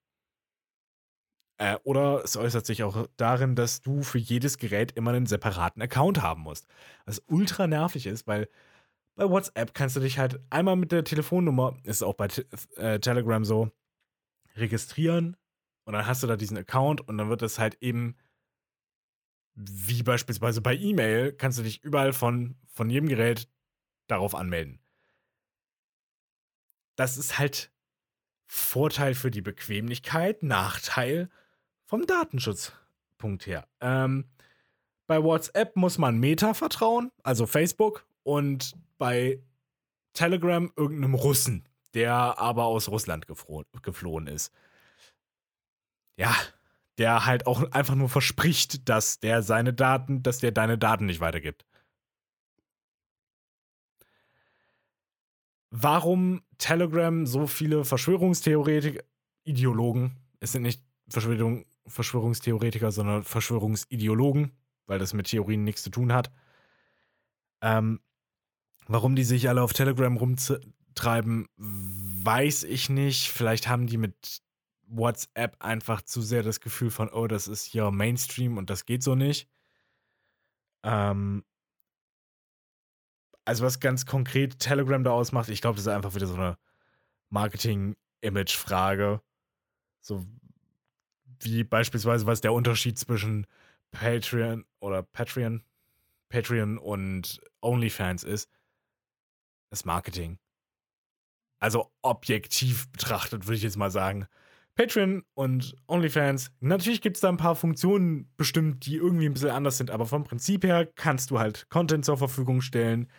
S1: Äh, oder es äußert sich auch darin, dass du für jedes Gerät immer einen separaten Account haben musst. Was ultra nervig ist, weil bei WhatsApp kannst du dich halt einmal mit der Telefonnummer, ist auch bei äh, Telegram so, registrieren und dann hast du da diesen Account und dann wird das halt eben, wie beispielsweise bei E-Mail, kannst du dich überall von, von jedem Gerät darauf anmelden. Das ist halt Vorteil für die Bequemlichkeit, Nachteil vom Datenschutzpunkt her. Ähm, bei WhatsApp muss man Meta vertrauen, also Facebook, und bei Telegram irgendeinem Russen, der aber aus Russland geflohen ist. Ja, der halt auch einfach nur verspricht, dass der seine Daten, dass der deine Daten nicht weitergibt. Warum Telegram so viele Verschwörungstheoretiker, Ideologen, es sind nicht Verschwörung, Verschwörungstheoretiker, sondern Verschwörungsideologen, weil das mit Theorien nichts zu tun hat. Ähm, warum die sich alle auf Telegram rumtreiben, weiß ich nicht. Vielleicht haben die mit WhatsApp einfach zu sehr das Gefühl von, oh, das ist hier Mainstream und das geht so nicht. Ähm, also was ganz konkret Telegram da ausmacht, ich glaube, das ist einfach wieder so eine Marketing-Image-Frage. So wie beispielsweise, was ist der Unterschied zwischen Patreon oder Patreon, Patreon und OnlyFans ist, das Marketing. Also objektiv betrachtet, würde ich jetzt mal sagen. Patreon und OnlyFans, natürlich gibt es da ein paar Funktionen bestimmt, die irgendwie ein bisschen anders sind, aber vom Prinzip her kannst du halt Content zur Verfügung stellen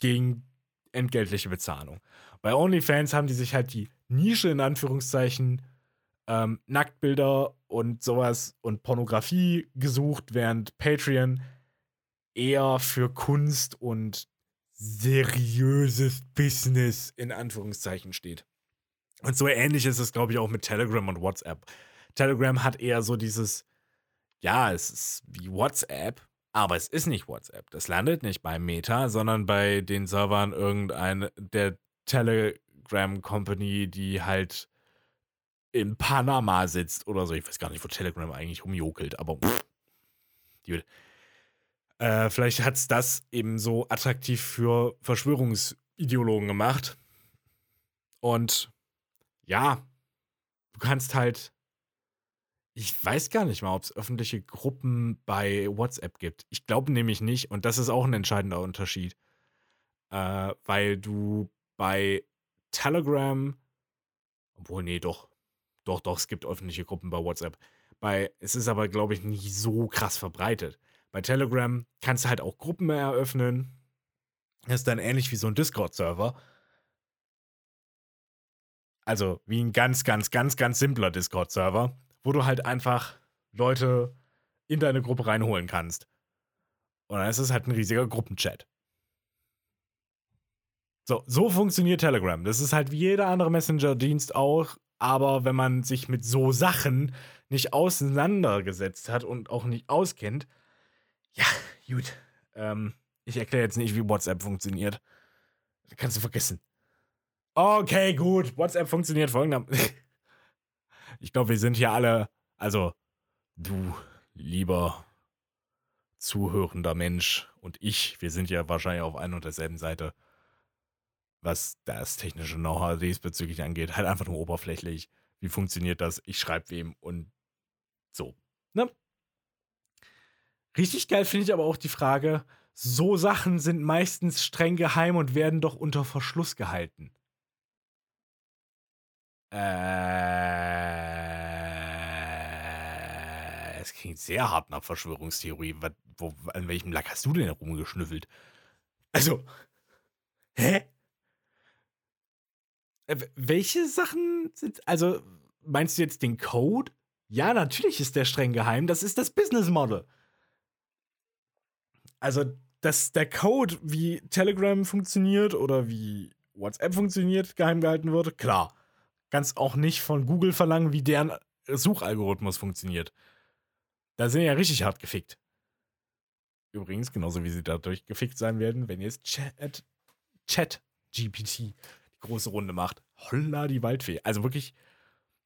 S1: gegen entgeltliche Bezahlung. Bei OnlyFans haben die sich halt die Nische in Anführungszeichen ähm, Nacktbilder und sowas und Pornografie gesucht, während Patreon eher für Kunst und seriöses Business in Anführungszeichen steht. Und so ähnlich ist es, glaube ich, auch mit Telegram und WhatsApp. Telegram hat eher so dieses, ja, es ist wie WhatsApp, aber es ist nicht WhatsApp. Das landet nicht bei Meta, sondern bei den Servern irgendein der Telegram Company, die halt in Panama sitzt oder so. Ich weiß gar nicht, wo Telegram eigentlich rumjokelt, aber pff, die, äh, vielleicht hat es das eben so attraktiv für Verschwörungsideologen gemacht. Und ja, du kannst halt. Ich weiß gar nicht mal, ob es öffentliche Gruppen bei WhatsApp gibt. Ich glaube nämlich nicht. Und das ist auch ein entscheidender Unterschied. Äh, weil du bei Telegram. Obwohl, nee, doch. Doch, doch, es gibt öffentliche Gruppen bei WhatsApp. Bei, es ist aber, glaube ich, nicht so krass verbreitet. Bei Telegram kannst du halt auch Gruppen eröffnen. Das ist dann ähnlich wie so ein Discord-Server. Also wie ein ganz, ganz, ganz, ganz simpler Discord-Server, wo du halt einfach Leute in deine Gruppe reinholen kannst. Und dann ist es halt ein riesiger Gruppenchat. So, so funktioniert Telegram. Das ist halt wie jeder andere Messenger-Dienst auch, aber wenn man sich mit so Sachen nicht auseinandergesetzt hat und auch nicht auskennt, ja, gut. Ähm, ich erkläre jetzt nicht, wie WhatsApp funktioniert. Das kannst du vergessen. Okay, gut. WhatsApp funktioniert folgendermaßen. ich glaube, wir sind hier alle, also du, lieber zuhörender Mensch und ich, wir sind ja wahrscheinlich auf einer und derselben Seite, was das technische Know-how diesbezüglich angeht. Halt einfach nur oberflächlich. Wie funktioniert das? Ich schreibe wem und so. Ne? Richtig geil finde ich aber auch die Frage, so Sachen sind meistens streng geheim und werden doch unter Verschluss gehalten. Äh, es klingt sehr hart nach Verschwörungstheorie. Was, wo, an welchem Lack hast du denn rumgeschnüffelt? Also, hä? Äh, welche Sachen sind, also, meinst du jetzt den Code? Ja, natürlich ist der streng geheim. Das ist das Business Model also, dass der Code, wie Telegram funktioniert oder wie WhatsApp funktioniert, geheim gehalten wird, klar. Ganz auch nicht von Google verlangen, wie deren Suchalgorithmus funktioniert. Da sind ja richtig hart gefickt. Übrigens, genauso wie sie dadurch gefickt sein werden, wenn jetzt Chat, Chat GPT die große Runde macht. Holla die Waldfee. Also wirklich,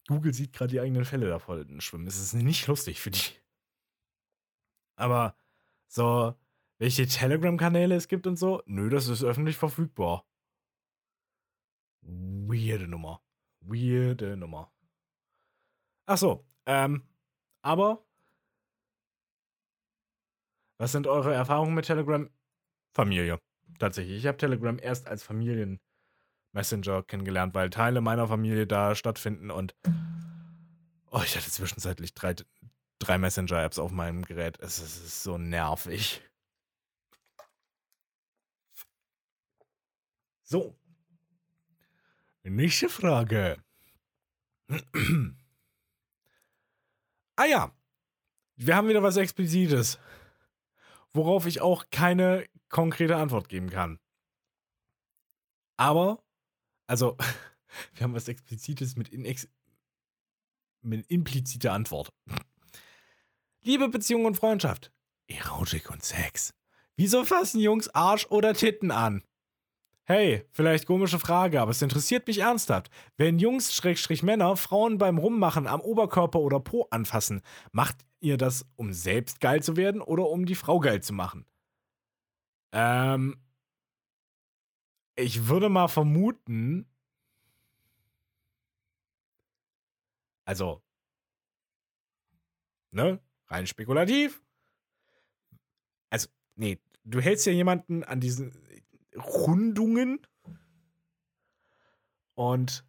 S1: Google sieht gerade die eigenen Fälle davon schwimmen. Es ist nicht lustig für die. Aber so, welche Telegram-Kanäle es gibt und so. Nö, das ist öffentlich verfügbar. Weirde Nummer. Weirde Nummer. Ach so, ähm, aber was sind eure Erfahrungen mit Telegram? Familie. Tatsächlich. Ich habe Telegram erst als Familien-Messenger kennengelernt, weil Teile meiner Familie da stattfinden und oh, ich hatte zwischenzeitlich drei, drei Messenger-Apps auf meinem Gerät. Es ist so nervig. So. Nächste Frage. ah ja. Wir haben wieder was Explizites. Worauf ich auch keine konkrete Antwort geben kann. Aber, also, wir haben was Explizites mit, inex mit impliziter Antwort. Liebe Beziehung und Freundschaft. Erotik und Sex. Wieso fassen Jungs Arsch oder Titten an? Hey, vielleicht komische Frage, aber es interessiert mich ernsthaft. Wenn Jungs, Schrägstrich Männer, Frauen beim Rummachen am Oberkörper oder Po anfassen, macht ihr das, um selbst geil zu werden oder um die Frau geil zu machen? Ähm, ich würde mal vermuten, also, ne, rein spekulativ. Also, nee, du hältst ja jemanden an diesen Rundungen und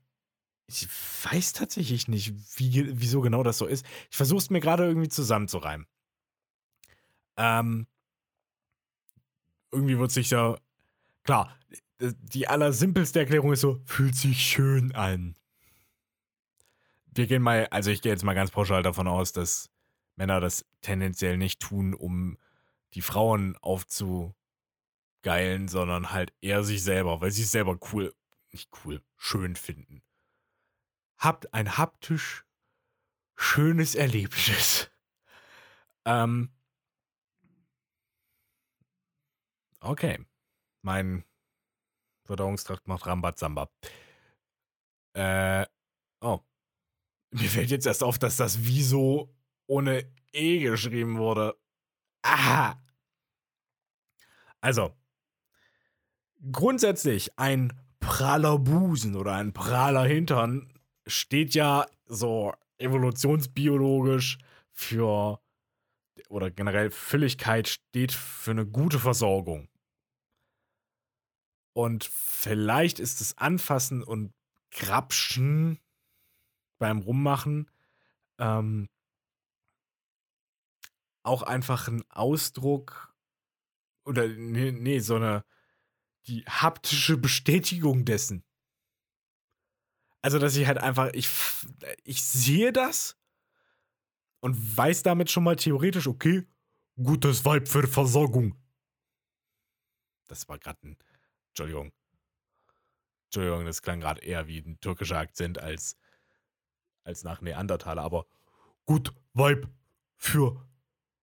S1: ich weiß tatsächlich nicht, wie, wieso genau das so ist. Ich versuche es mir gerade irgendwie zusammenzureimen. Ähm, irgendwie wird sich ja. Klar, die allersimpelste Erklärung ist so, fühlt sich schön an. Wir gehen mal, also ich gehe jetzt mal ganz pauschal davon aus, dass Männer das tendenziell nicht tun, um die Frauen aufzugeilen, sondern halt eher sich selber, weil sie es selber cool, nicht cool, schön finden. Habt ein haptisch schönes Erlebnis. Ähm, okay. Mein Verdauungstrakt macht Rambazamba. Äh, oh. Mir fällt jetzt erst auf, dass das Wieso ohne E geschrieben wurde. Aha. Also, grundsätzlich ein praller Busen oder ein praller Hintern steht ja so evolutionsbiologisch für oder generell Fülligkeit steht für eine gute Versorgung. Und vielleicht ist das Anfassen und Grapschen beim Rummachen ähm, auch einfach ein Ausdruck oder nee, nee, so eine die haptische Bestätigung dessen. Also, dass ich halt einfach, ich, ich sehe das und weiß damit schon mal theoretisch, okay, gutes Weib für Versorgung. Das war gerade ein Entschuldigung. Entschuldigung, das klang gerade eher wie ein türkischer Akzent als, als nach Neandertaler, aber gut, Weib für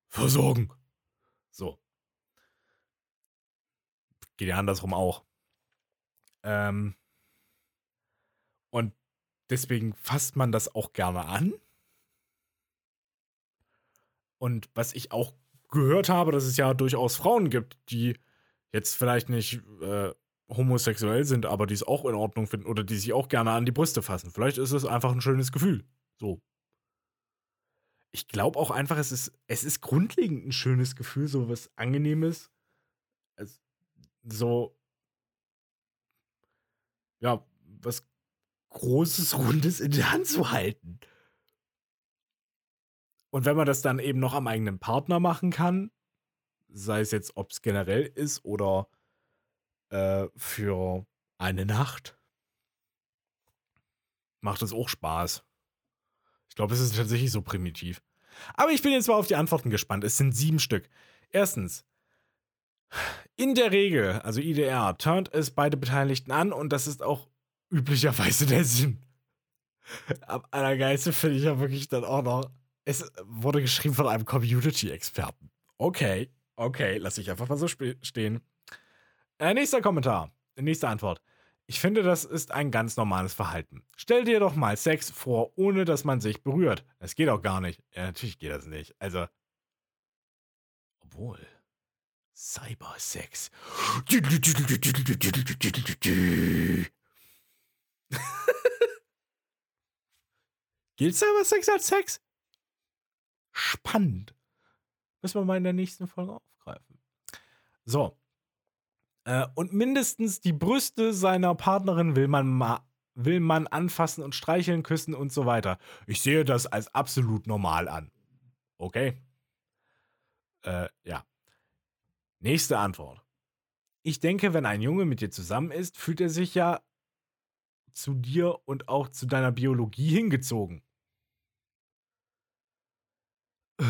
S1: versorgen. So. Geht ja andersrum auch. Ähm, und deswegen fasst man das auch gerne an. Und was ich auch gehört habe, dass es ja durchaus Frauen gibt, die jetzt vielleicht nicht äh, homosexuell sind, aber die es auch in Ordnung finden oder die sich auch gerne an die Brüste fassen. Vielleicht ist es einfach ein schönes Gefühl. So. Ich glaube auch einfach, es ist, es ist grundlegend ein schönes Gefühl, so was Angenehmes. Es, so, ja, was Großes, Rundes in der Hand zu halten. Und wenn man das dann eben noch am eigenen Partner machen kann, sei es jetzt, ob es generell ist oder äh, für eine Nacht, macht es auch Spaß. Ich glaube, es ist tatsächlich so primitiv. Aber ich bin jetzt mal auf die Antworten gespannt. Es sind sieben Stück. Erstens, in der Regel, also IDR, turnt es beide Beteiligten an und das ist auch üblicherweise der Sinn. Am allergeilsten finde ich ja wirklich dann auch noch, es wurde geschrieben von einem Community-Experten. Okay, Okay, lass ich einfach mal so stehen. Äh, nächster Kommentar. Nächste Antwort. Ich finde, das ist ein ganz normales Verhalten. Stell dir doch mal Sex vor, ohne dass man sich berührt. Das geht auch gar nicht. Ja, natürlich geht das nicht. Also. Obwohl. Cybersex. Gilt Cybersex als Sex? Spannend. Müssen wir mal in der nächsten Folge aufgreifen. So. Äh, und mindestens die Brüste seiner Partnerin will man will man anfassen und streicheln, küssen und so weiter. Ich sehe das als absolut normal an. Okay? Äh, ja. Nächste Antwort. ich denke, wenn ein Junge mit dir zusammen ist, fühlt er sich ja zu dir und auch zu deiner Biologie hingezogen.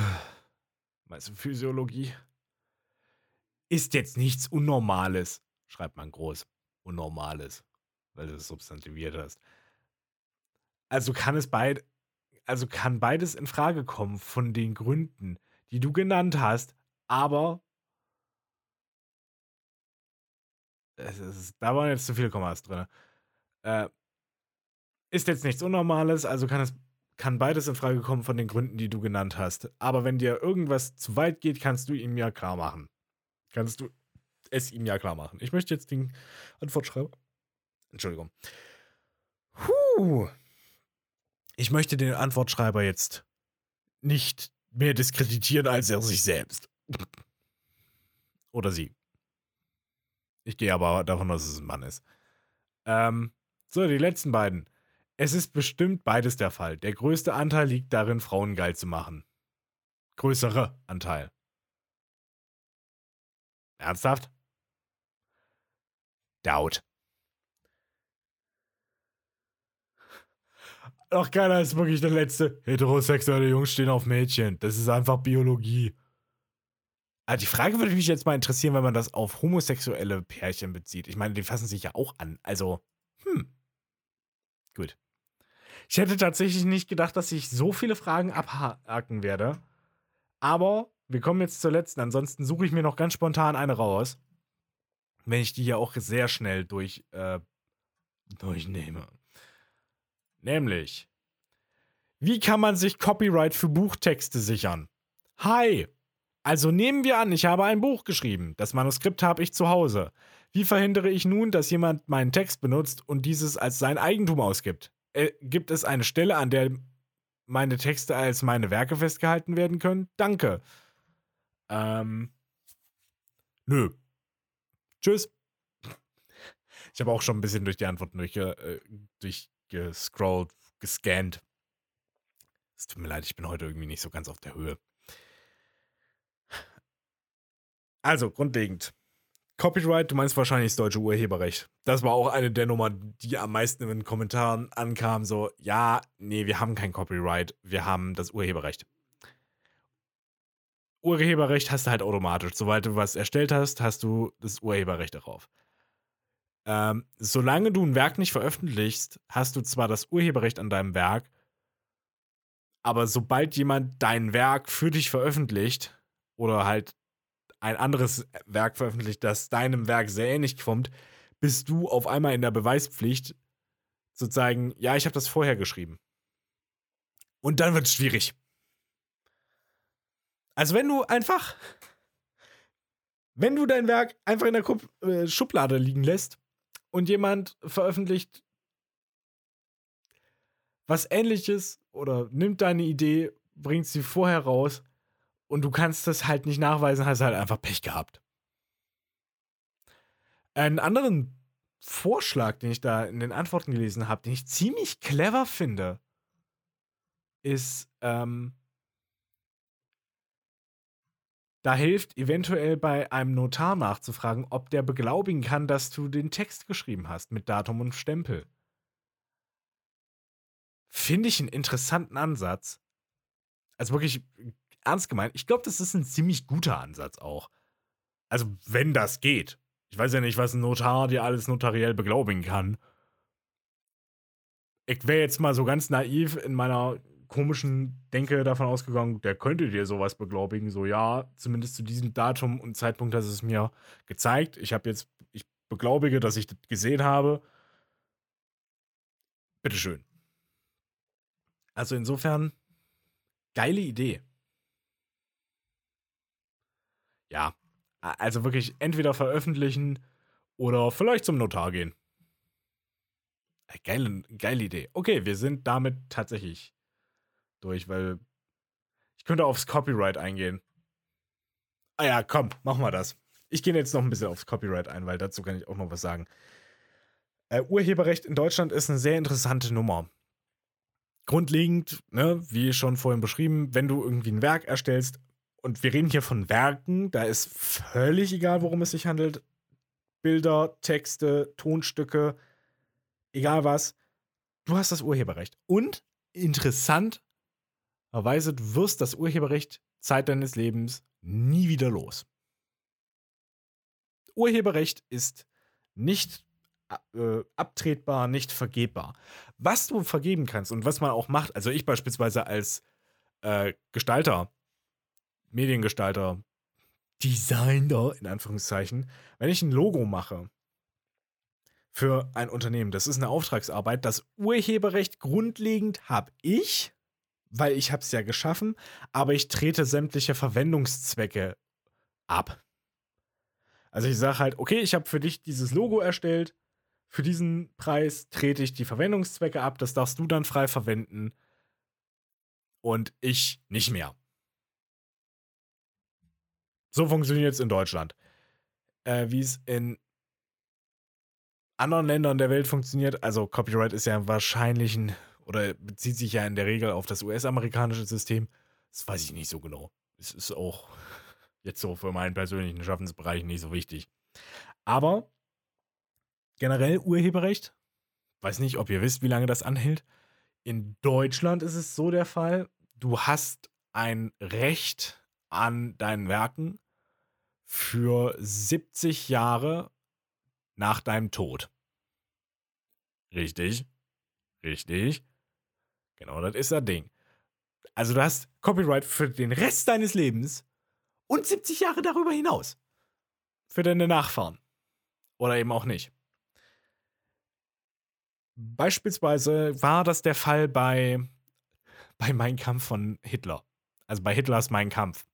S1: Meinst du Physiologie? Ist jetzt nichts Unnormales, schreibt man groß. Unnormales, weil du es substantiviert hast. Also kann es beid, also kann beides in Frage kommen von den Gründen, die du genannt hast, aber ist, da waren jetzt zu viele Kommas drin. Äh, ist jetzt nichts Unnormales, also kann es kann beides in Frage kommen von den Gründen, die du genannt hast. Aber wenn dir irgendwas zu weit geht, kannst du ihm ja klar machen. Kannst du es ihm ja klar machen. Ich möchte jetzt den Antwortschreiber. Entschuldigung. Puh. Ich möchte den Antwortschreiber jetzt nicht mehr diskreditieren als er sich selbst. Oder sie. Ich gehe aber davon aus, dass es ein Mann ist. Ähm, so, die letzten beiden. Es ist bestimmt beides der Fall. Der größte Anteil liegt darin, Frauen geil zu machen. Größere Anteil. Ernsthaft? Doubt. Doch keiner ist wirklich der letzte. Heterosexuelle Jungs stehen auf Mädchen. Das ist einfach Biologie. Also die Frage würde mich jetzt mal interessieren, wenn man das auf homosexuelle Pärchen bezieht. Ich meine, die fassen sich ja auch an. Also, hm. Gut. Ich hätte tatsächlich nicht gedacht, dass ich so viele Fragen abhaken werde. Aber wir kommen jetzt zur letzten. Ansonsten suche ich mir noch ganz spontan eine raus. Wenn ich die ja auch sehr schnell durch, äh, durchnehme. Nämlich, wie kann man sich Copyright für Buchtexte sichern? Hi! Also nehmen wir an, ich habe ein Buch geschrieben. Das Manuskript habe ich zu Hause. Wie verhindere ich nun, dass jemand meinen Text benutzt und dieses als sein Eigentum ausgibt? Äh, gibt es eine Stelle, an der meine Texte als meine Werke festgehalten werden können? Danke. Ähm. Nö. Tschüss. Ich habe auch schon ein bisschen durch die Antworten äh, durchgescrollt, gescannt. Es tut mir leid, ich bin heute irgendwie nicht so ganz auf der Höhe. Also, grundlegend. Copyright, du meinst wahrscheinlich das deutsche Urheberrecht. Das war auch eine der Nummern, die am meisten in den Kommentaren ankam. So, ja, nee, wir haben kein Copyright, wir haben das Urheberrecht. Urheberrecht hast du halt automatisch. Sobald du was erstellt hast, hast du das Urheberrecht darauf. Ähm, solange du ein Werk nicht veröffentlichst, hast du zwar das Urheberrecht an deinem Werk, aber sobald jemand dein Werk für dich veröffentlicht oder halt ein anderes Werk veröffentlicht, das deinem Werk sehr ähnlich kommt, bist du auf einmal in der Beweispflicht, zu zeigen, ja, ich habe das vorher geschrieben. Und dann wird es schwierig. Also wenn du einfach, wenn du dein Werk einfach in der Kup äh, Schublade liegen lässt und jemand veröffentlicht was ähnliches oder nimmt deine Idee, bringt sie vorher raus, und du kannst das halt nicht nachweisen, hast halt einfach Pech gehabt. Einen anderen Vorschlag, den ich da in den Antworten gelesen habe, den ich ziemlich clever finde, ist, ähm, da hilft eventuell bei einem Notar nachzufragen, ob der beglaubigen kann, dass du den Text geschrieben hast mit Datum und Stempel. Finde ich einen interessanten Ansatz. Also wirklich ernst gemeint. Ich glaube, das ist ein ziemlich guter Ansatz auch. Also, wenn das geht. Ich weiß ja nicht, was ein Notar dir alles notariell beglaubigen kann. Ich wäre jetzt mal so ganz naiv in meiner komischen Denke davon ausgegangen, der könnte dir sowas beglaubigen. So, ja, zumindest zu diesem Datum und Zeitpunkt hast es mir gezeigt. Ich habe jetzt, ich beglaubige, dass ich das gesehen habe. Bitteschön. Also insofern, geile Idee. Ja, also wirklich entweder veröffentlichen oder vielleicht zum Notar gehen. Äh, geile, geile Idee. Okay, wir sind damit tatsächlich durch, weil ich könnte aufs Copyright eingehen. Ah ja, komm, machen wir das. Ich gehe jetzt noch ein bisschen aufs Copyright ein, weil dazu kann ich auch noch was sagen. Äh, Urheberrecht in Deutschland ist eine sehr interessante Nummer. Grundlegend, ne, wie schon vorhin beschrieben, wenn du irgendwie ein Werk erstellst, und wir reden hier von Werken, da ist völlig egal, worum es sich handelt. Bilder, Texte, Tonstücke, egal was. Du hast das Urheberrecht. Und interessanterweise, du wirst das Urheberrecht Zeit deines Lebens nie wieder los. Urheberrecht ist nicht äh, abtretbar, nicht vergebbar. Was du vergeben kannst und was man auch macht, also ich beispielsweise als äh, Gestalter, Mediengestalter, Designer in Anführungszeichen, wenn ich ein Logo mache für ein Unternehmen, das ist eine Auftragsarbeit, das Urheberrecht grundlegend habe ich, weil ich habe es ja geschaffen, aber ich trete sämtliche Verwendungszwecke ab. Also ich sage halt, okay, ich habe für dich dieses Logo erstellt, für diesen Preis trete ich die Verwendungszwecke ab, das darfst du dann frei verwenden und ich nicht mehr. So funktioniert es in Deutschland. Äh, Wie es in anderen Ländern der Welt funktioniert, also Copyright ist ja wahrscheinlich ein, oder bezieht sich ja in der Regel auf das US-amerikanische System. Das weiß ich nicht so genau. Es ist auch jetzt so für meinen persönlichen Schaffensbereich nicht so wichtig. Aber generell Urheberrecht, weiß nicht, ob ihr wisst, wie lange das anhält. In Deutschland ist es so der Fall, du hast ein Recht an deinen Werken für 70 Jahre nach deinem Tod. Richtig. Richtig. Genau, das ist das Ding. Also du hast Copyright für den Rest deines Lebens und 70 Jahre darüber hinaus. Für deine Nachfahren. Oder eben auch nicht. Beispielsweise war das der Fall bei, bei Mein Kampf von Hitler. Also bei Hitlers Mein Kampf.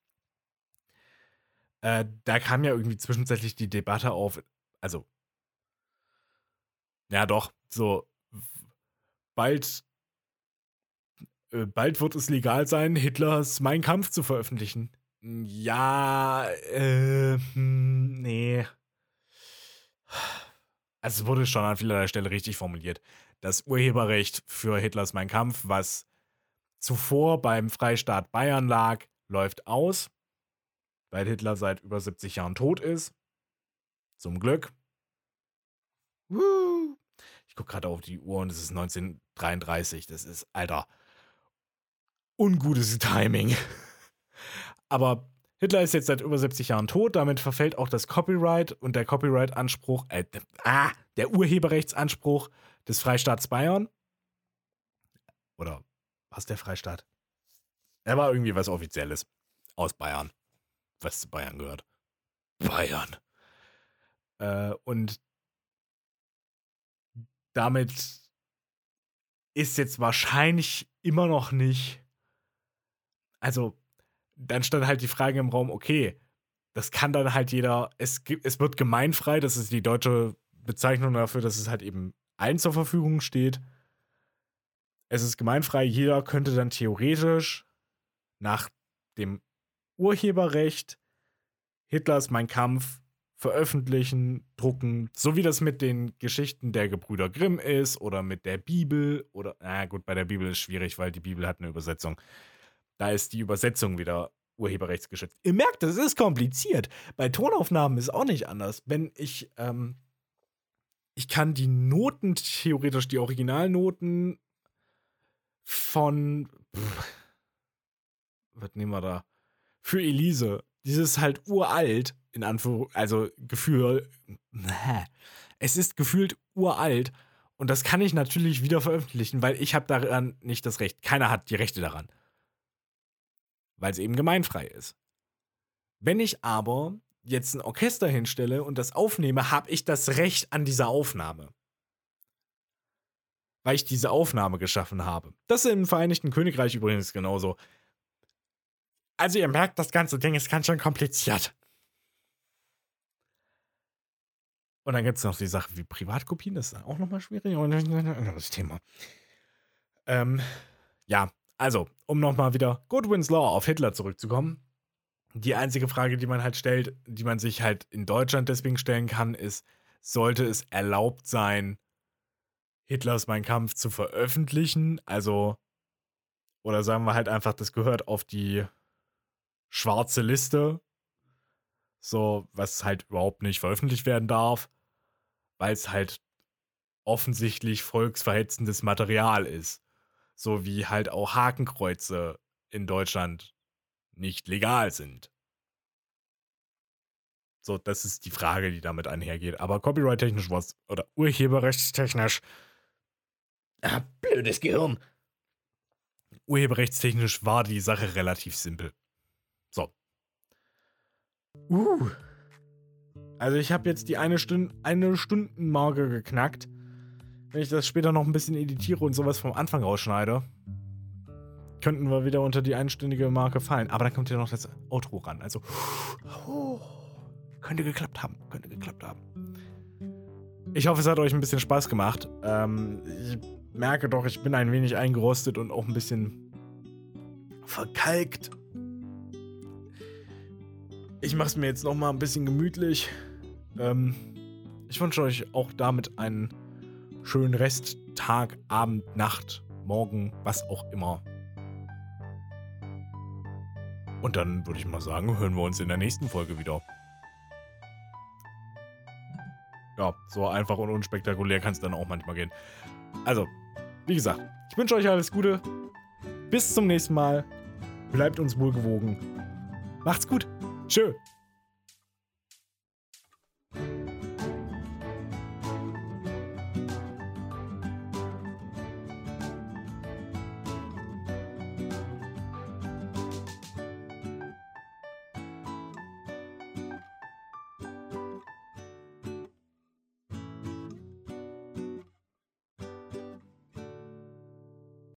S1: Äh, da kam ja irgendwie zwischenzeitlich die Debatte auf, also, ja doch, so, bald, äh, bald wird es legal sein, Hitlers Mein Kampf zu veröffentlichen. Ja, äh, hm, nee. Also es wurde schon an vielerlei Stelle richtig formuliert. Das Urheberrecht für Hitlers Mein Kampf, was zuvor beim Freistaat Bayern lag, läuft aus weil Hitler seit über 70 Jahren tot ist. Zum Glück. Ich gucke gerade auf die Uhr und es ist 1933. Das ist, Alter, ungutes Timing. Aber Hitler ist jetzt seit über 70 Jahren tot, damit verfällt auch das Copyright und der Copyright-Anspruch, äh, ah, der Urheberrechtsanspruch des Freistaats Bayern. Oder was der Freistaat? Er war irgendwie was Offizielles aus Bayern Bayern gehört. Bayern. Äh, und damit ist jetzt wahrscheinlich immer noch nicht. Also, dann stand halt die Frage im Raum, okay, das kann dann halt jeder, es, es wird gemeinfrei, das ist die deutsche Bezeichnung dafür, dass es halt eben allen zur Verfügung steht. Es ist gemeinfrei, jeder könnte dann theoretisch nach dem Urheberrecht Hitlers Mein Kampf veröffentlichen, drucken, so wie das mit den Geschichten der Gebrüder Grimm ist oder mit der Bibel oder, na gut, bei der Bibel ist schwierig, weil die Bibel hat eine Übersetzung. Da ist die Übersetzung wieder urheberrechtsgeschützt. Ihr merkt, das ist kompliziert. Bei Tonaufnahmen ist auch nicht anders. Wenn ich, ähm, ich kann die Noten, theoretisch die Originalnoten von, pff, was nehmen wir da? Für Elise. Dieses halt uralt, in Anführung, also Gefühl, es ist gefühlt uralt und das kann ich natürlich wieder veröffentlichen, weil ich habe daran nicht das Recht. Keiner hat die Rechte daran. Weil es eben gemeinfrei ist. Wenn ich aber jetzt ein Orchester hinstelle und das aufnehme, habe ich das Recht an dieser Aufnahme. Weil ich diese Aufnahme geschaffen habe. Das ist im Vereinigten Königreich übrigens genauso. Also ihr merkt, das ganze Ding ist ganz schön kompliziert. Und dann gibt es noch die Sache wie Privatkopien, das ist auch nochmal schwierig. Und ein anderes Thema. Ähm, ja, also, um nochmal wieder Goodwin's Law auf Hitler zurückzukommen. Die einzige Frage, die man halt stellt, die man sich halt in Deutschland deswegen stellen kann, ist, sollte es erlaubt sein, Hitlers Mein Kampf zu veröffentlichen? Also, oder sagen wir halt einfach, das gehört auf die schwarze Liste. So, was halt überhaupt nicht veröffentlicht werden darf. weil es halt offensichtlich volksverhetzendes Material ist. So wie halt auch Hakenkreuze in Deutschland nicht legal sind. So, das ist die Frage, die damit einhergeht. Aber copyright-technisch was oder urheberrechtstechnisch. Ah, blödes Gehirn. Urheberrechtstechnisch war die Sache relativ simpel. So. Uh. Also ich habe jetzt die eine, Stund eine Stundenmarke geknackt. Wenn ich das später noch ein bisschen editiere und sowas vom Anfang rausschneide, könnten wir wieder unter die einstündige Marke fallen. Aber dann kommt ja noch das Outro ran. Also, oh, könnte geklappt haben. Könnte geklappt haben. Ich hoffe, es hat euch ein bisschen Spaß gemacht. Ähm, ich merke doch, ich bin ein wenig eingerostet und auch ein bisschen verkalkt. Ich mache es mir jetzt noch mal ein bisschen gemütlich. Ähm, ich wünsche euch auch damit einen schönen Rest, Tag, Abend, Nacht, Morgen, was auch immer. Und dann würde ich mal sagen, hören wir uns in der nächsten Folge wieder. Ja, so einfach und unspektakulär kann es dann auch manchmal gehen. Also, wie gesagt, ich wünsche euch alles Gute. Bis zum nächsten Mal. Bleibt uns wohlgewogen. Macht's gut. 是。